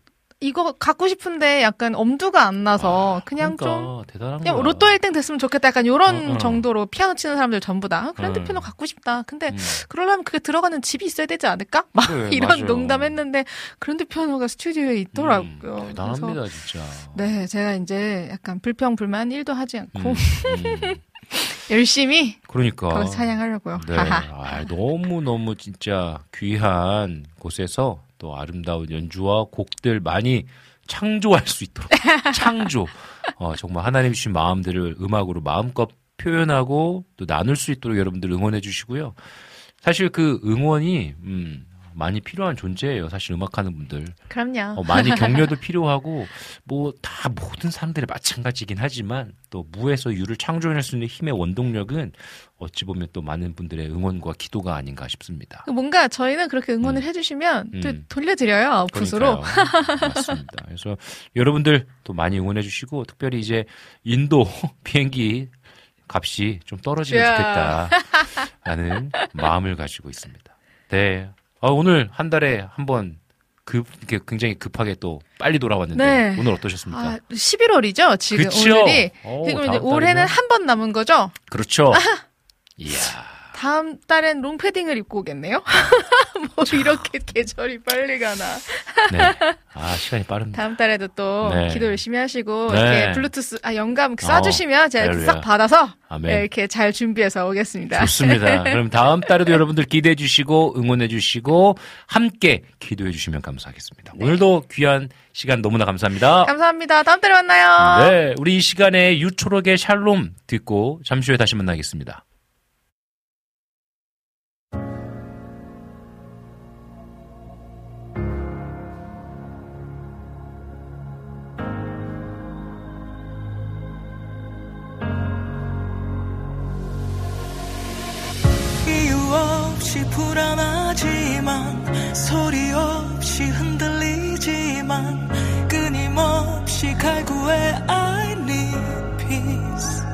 이거 갖고 싶은데 약간 엄두가 안 나서 그냥 좀 그러니까 대단한 그냥. 로또 1등 됐으면 좋겠다. 약간 요런 어, 어. 정도로 피아노 치는 사람들 전부 다 아, 그랜드 음. 피아노 갖고 싶다. 근데 그러려면 그게 들어가는 집이 있어야 되지 않을까? 막 그래, <laughs> 이런 맞아요. 농담했는데 그랜드 피아노가 스튜디오에 있더라고요. 음, 대단합니다, 그래서 진짜. 네, 제가 이제 약간 불평 불만 1도 하지 않고 음, <laughs> 열심히 그러니까. 거기서 찬양하려고요. 네. 아, 너무 너무 진짜 귀한 곳에서 또 아름다운 연주와 곡들 많이 창조할 수 있도록 <laughs> 창조. 어, 정말 하나님 주신 마음들을 음악으로 마음껏 표현하고 또 나눌 수 있도록 여러분들 응원해 주시고요. 사실 그 응원이 음, 많이 필요한 존재예요. 사실 음악하는 분들. 그럼요. 어, 많이 <laughs> 격려도 필요하고 뭐 다 모든 사람들이 마찬가지긴 하지만 또 무에서 유를 창조해낼 수 있는 힘의 원동력은 어찌 보면 또 많은 분들의 응원과 기도가 아닌가 싶습니다. 뭔가 저희는 그렇게 응원을 해주시면 또 음. 돌려드려요. 그러니까요. 맞습니다. 그래서 여러분들 또 많이 응원해 주시고 특별히 이제 인도 <laughs> 비행기 값이 좀 떨어지면 야. 좋겠다라는 마음을 가지고 있습니다. 네. 아, 오늘 한 달에 한번 급, 이렇게 굉장히 급하게 또 빨리 돌아왔는데 네. 오늘 어떠셨습니까? 아, 11월이죠 지금 그쵸? 오늘이. 오, 그럼 이제 올해는? 한 번 남은 거죠? 그렇죠. <laughs> 이야. 다음 달엔 롱패딩을 입고 오겠네요? <laughs> 뭐 이렇게 계절이 빨리 가나. 네. 아, 시간이 빠릅니다. 다음 달에도 또 네. 기도 열심히 하시고 네. 이렇게 블루투스 아 영감 쏴주시면 제가 이렇게 할렐루야. 싹 받아서. 네, 이렇게 잘 준비해서 오겠습니다. 좋습니다. <laughs> 그럼 다음 달에도 여러분들 기대해 주시고 응원해 주시고 함께 기도해 주시면 감사하겠습니다. 오늘도 귀한 시간 너무나 감사합니다. 감사합니다. 다음 달에 만나요. 네, 우리 이 시간에 유초록의 샬롬 듣고 잠시 후에 다시 만나겠습니다. 없이 불안하지만 소리 없이 흔들리지만 끊임없이 갈구해 I need peace.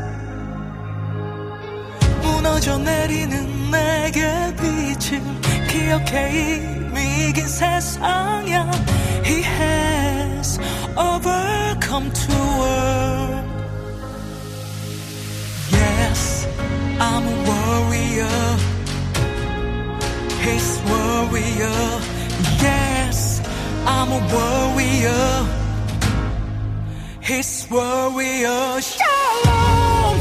무너져 내리는 내게 빛을 기억해 이미 이긴 세상이야. He has overcome the world Yes, I'm a warrior. He's warrior. Yes, I'm a warrior. He's warrior. Shalom,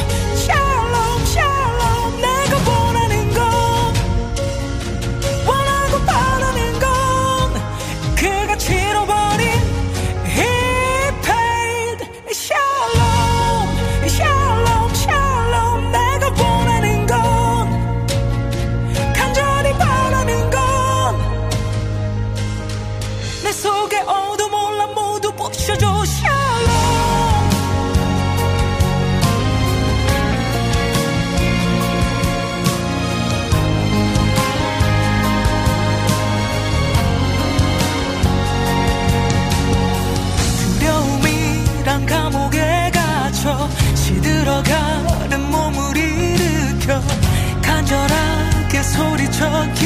척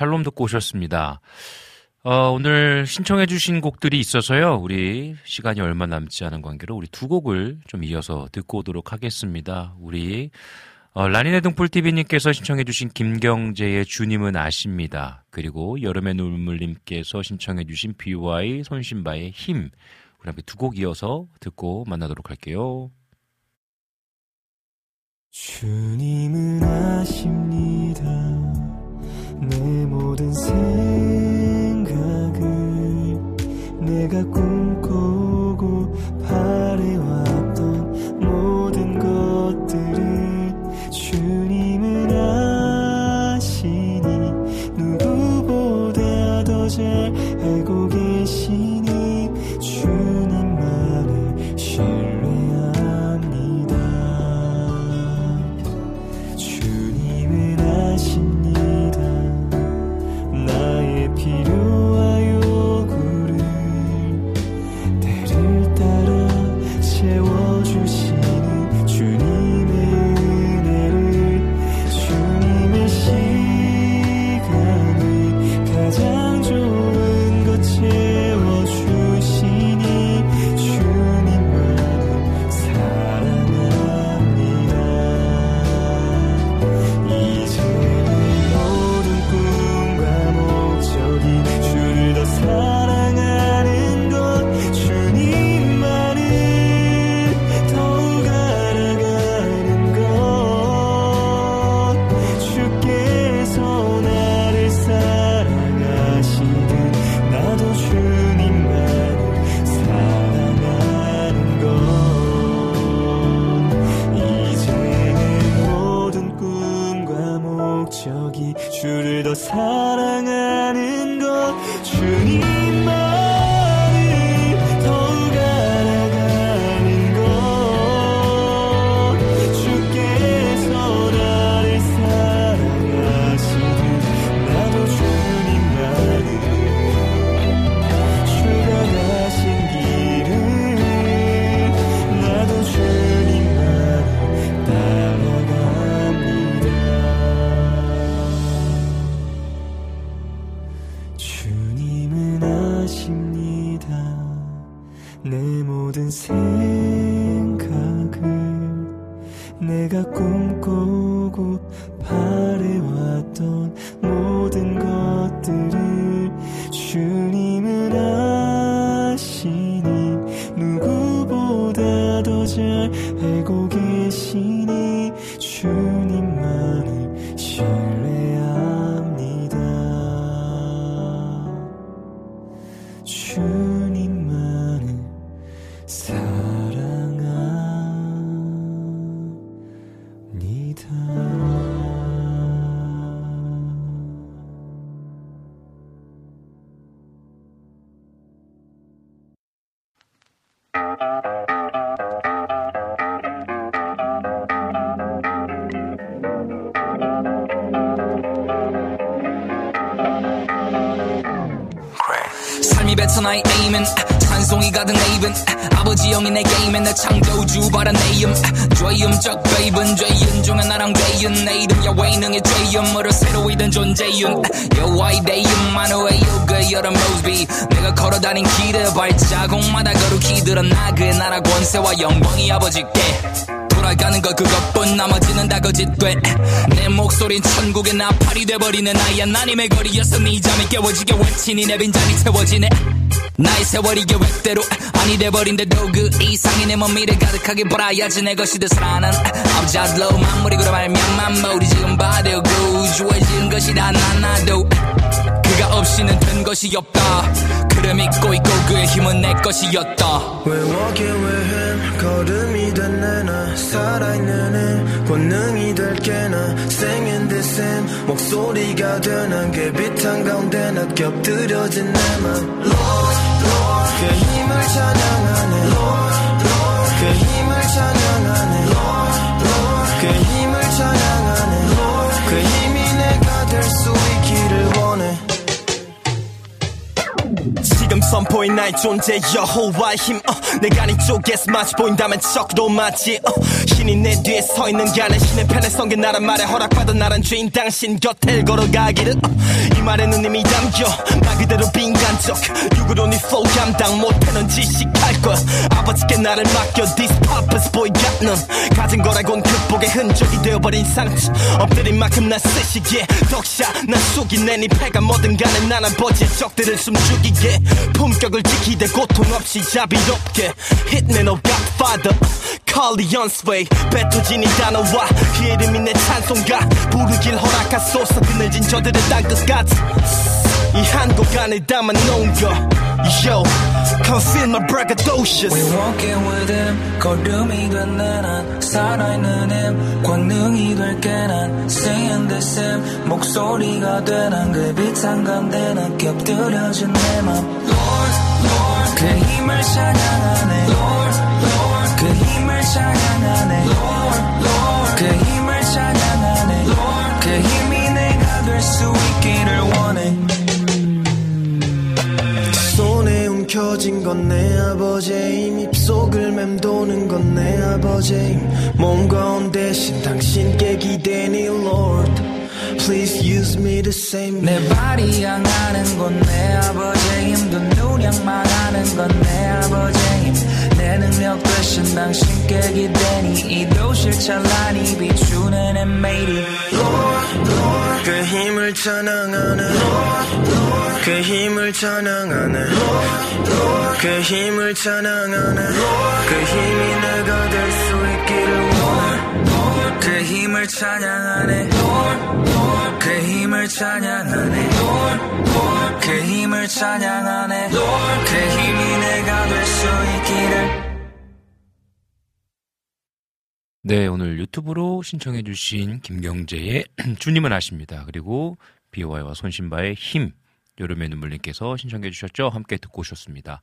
샬롬 듣고 오셨습니다. 어, 오늘 신청해주신 곡들이 있어서요. 우리 시간이 얼마 남지 않은 관계로 우리 두 곡을 좀 이어서 듣고 오도록 하겠습니다. 우리 어, 라니네 등불TV님께서 신청해주신 김경재의 주님은 아십니다. 그리고 여름의 눈물님께서 신청해주신 BY 손신바의 힘. 우리 함께 두 곡 이어서 듣고 만나도록 할게요. 주님은 아십니다 내 모든 생각을 내가 꿈꾸고 바래왔 거룩히들어 나 그의 나라 권세와 영광이 아버지께 돌아가는 것 그것뿐 나머지는 다 거짓돼 내 목소린 천국의 나팔이 돼버리는 나의 하나님의 거리에서 네 잠이 깨워지게 외치니 내 빈잔이 채워지네 나의 세월이 계획대로 아니 돼버린데도 그 이상이 내 몸미를 가득하게 벌어야지 내 것이 되살아난 아버지 아들로 만물이 그로 말미암아 모두 지금 봐도 구주어진 것이 다 나나도 그가 없이는 된 것이 없다 그를 믿고 있고 그의 힘은 내 것이었다. with him 걸음이 된 내나 살아있는 힘 권능이 될 게 나 Singing this hymn 목소리가 되는 그 빛 한 가운데 나 겹들여진 내맘 Lord Lord 그 힘을 찬양하네. Lord Lord 그 힘을 선포인 나의 존재 여호와의 힘 어, 내가 네 쪽에서 마치 보인다면 적도 맞지 어, 신이 내 뒤에 서 있는 게 아니라 신의 편에 선게 나란 말에 허락받은 나란 죄인 당신 곁을 걸어가기를 어, 이 말에는 이미 담겨 말 그대로 빈간적 육으로 네 flow 감당 못하는 지식할 거야 아버지께 나를 맡겨 This purpose boy got none. 가진 거라곤 극복의 흔적이 되어버린 상처. 엎드린 만큼 나 쓰시기에 덕샷 나 속이네 네 패가 뭐든 간에 난 아버지의 적들을 숨죽이게 품격을 지키되 고통 없이 자비롭게 Hitman of Godfather Call the unsway 뱉어진 이 단어와 그 이름이 내 찬송가 부르길 허락하소서. 그늘진 저들의 땅끝까지 이한곡 안에 담아놓은 거 Yo, come feel my braggadocious We walking with him 걸음이 된 내난 살아있는 힘 권능이 될게 난 Singing this hymn 목소리가 되는 그빛 한가운데 난 겹들여진 내맘 Lord, Lord 그 힘을 찬양하네 Lord, Lord 그 힘을 찬양하네 Lord, Lord 켜진 건 내 아버지의 힘 입속을 맴도는 건 내 아버지의 힘몸 가운데 신 당신께 기대니 Lord Please use me the same 내 발이 향하는 건 내 아버지의 힘, 두눈 향망하는 건 내 아버지의 힘. 내 능력 대신 당신께 기대니. 이 도시를 찬란히 비추는 엔메이디. Lord, Lord 그 힘을 찬양하네. Lord, Lord 그 힘을 찬양하네. Lord, Lord 그 힘을 찬양하네. Lord 그 힘이 내가 될 수 있기를 원해 그 힘을 찬양하네. 그 힘을 찬양하네. 그 힘을 찬양하네. 그 힘이 내가 될 수 있기를. 네, 오늘 유튜브로 신청해 주신 김경재의 <clears throat> 주님은 아십니다. 그리고 비와이와 손신바의 힘, 여름의 눈물님께서 신청해 주셨죠? 함께 듣고 오셨습니다.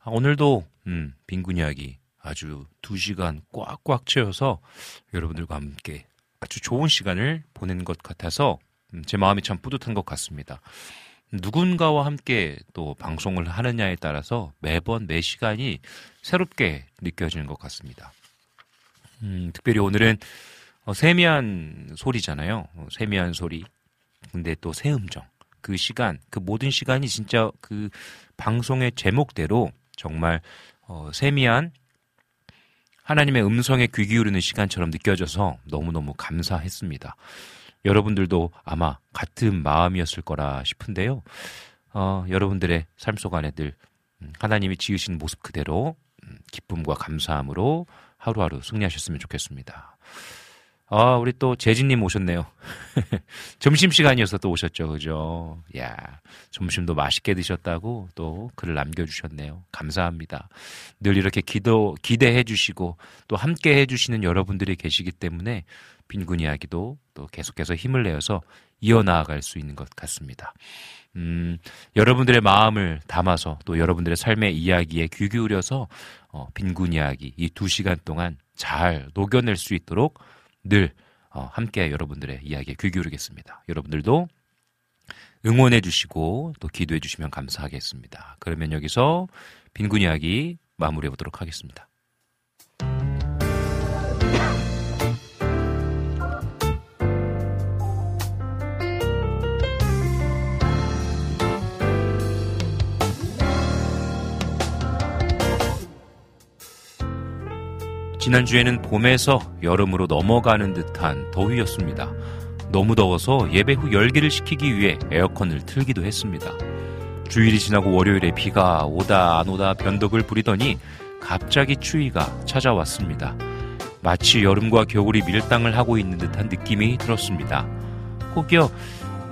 아, 오늘도, 음, 빈곤 이야기 아주 두 시간 꽉꽉 채워서 여러분들과 함께 아주 좋은 시간을 보낸 것 같아서 음, 제 마음이 참 뿌듯한 것 같습니다. 누군가와 함께 또 방송을 하느냐에 따라서 매번 매 시간이 새롭게 느껴지는 것 같습니다. 음, 특별히 오늘은 어, 세미한 소리잖아요. 어, 세미한 소리. 근데 또 새음정. 그 시간, 그 모든 시간이 진짜 그 방송의 제목대로 정말 어, 세미한 하나님의 음성에 귀 기울이는 시간처럼 느껴져서 너무너무 감사했습니다. 여러분들도 아마 같은 마음이었을 거라 싶은데요. 어, 여러분들의 삶 속 안에 늘 음, 하나님이 지으신 모습 그대로 음, 기쁨과 감사함으로 하루하루 승리하셨으면 좋겠습니다. 아, 우리 또 재진님 오셨네요. <laughs> 점심시간이어서 또 오셨죠. 그죠? 야 점심도 맛있게 드셨다고 또 글을 남겨주셨네요. 감사합니다. 늘 이렇게 기도, 기대해 주시고 또 함께 해 주시는 여러분들이 계시기 때문에 빈곤 이야기도 또 계속해서 힘을 내어서 이어나갈 수 있는 것 같습니다. 음, 여러분들의 마음을 담아서 또 여러분들의 삶의 이야기에 귀 기울여서 어, 빈곤 이야기 이 두 시간 동안 잘 녹여낼 수 있도록 늘 어, 함께 여러분들의 이야기에 귀 기울이겠습니다. 여러분들도 응원해 주시고 또 기도해 주시면 감사하겠습니다. 그러면 여기서 빈곤 이야기 마무리해 보도록 하겠습니다. 지난주에는 봄에서 여름으로 넘어가는 듯한 더위였습니다. 너무 더워서 예배 후 열기를 식히기 위해 에어컨을 틀기도 했습니다. 주일이 지나고 월요일에 비가 오다 안 오다 변덕을 부리더니 갑자기 추위가 찾아왔습니다. 마치 여름과 겨울이 밀당을 하고 있는 듯한 느낌이 들었습니다. 혹여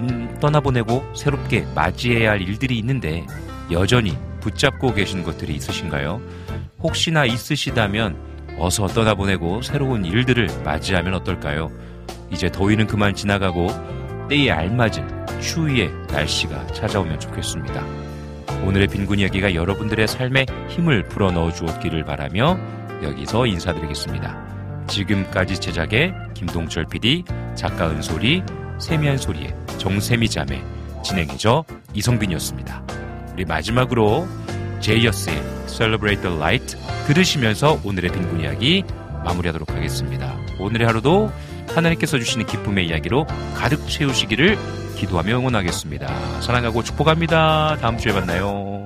음, 떠나보내고 새롭게 맞이해야 할 일들이 있는데 여전히 붙잡고 계신 것들이 있으신가요? 혹시나 있으시다면 어서 떠나보내고 새로운 일들을 맞이하면 어떨까요? 이제 더위는 그만 지나가고 때에 알맞은 추위의 날씨가 찾아오면 좋겠습니다. 오늘의 빈곤 이야기가 여러분들의 삶에 힘을 불어넣어 주었기를 바라며 여기서 인사드리겠습니다. 지금까지 제작의 김동철 PD, 작가 은솔이, 세미한 소리의 정세미 자매, 진행해줘 이성빈이었습니다. 우리 마지막으로 제이어스의 Celebrate the Light 들으시면서 오늘의 빈곤 이야기 마무리하도록 하겠습니다. 오늘의 하루도 하나님께서 주시는 기쁨의 이야기로 가득 채우시기를 기도하며 응원하겠습니다. 사랑하고 축복합니다. 다음 주에 만나요.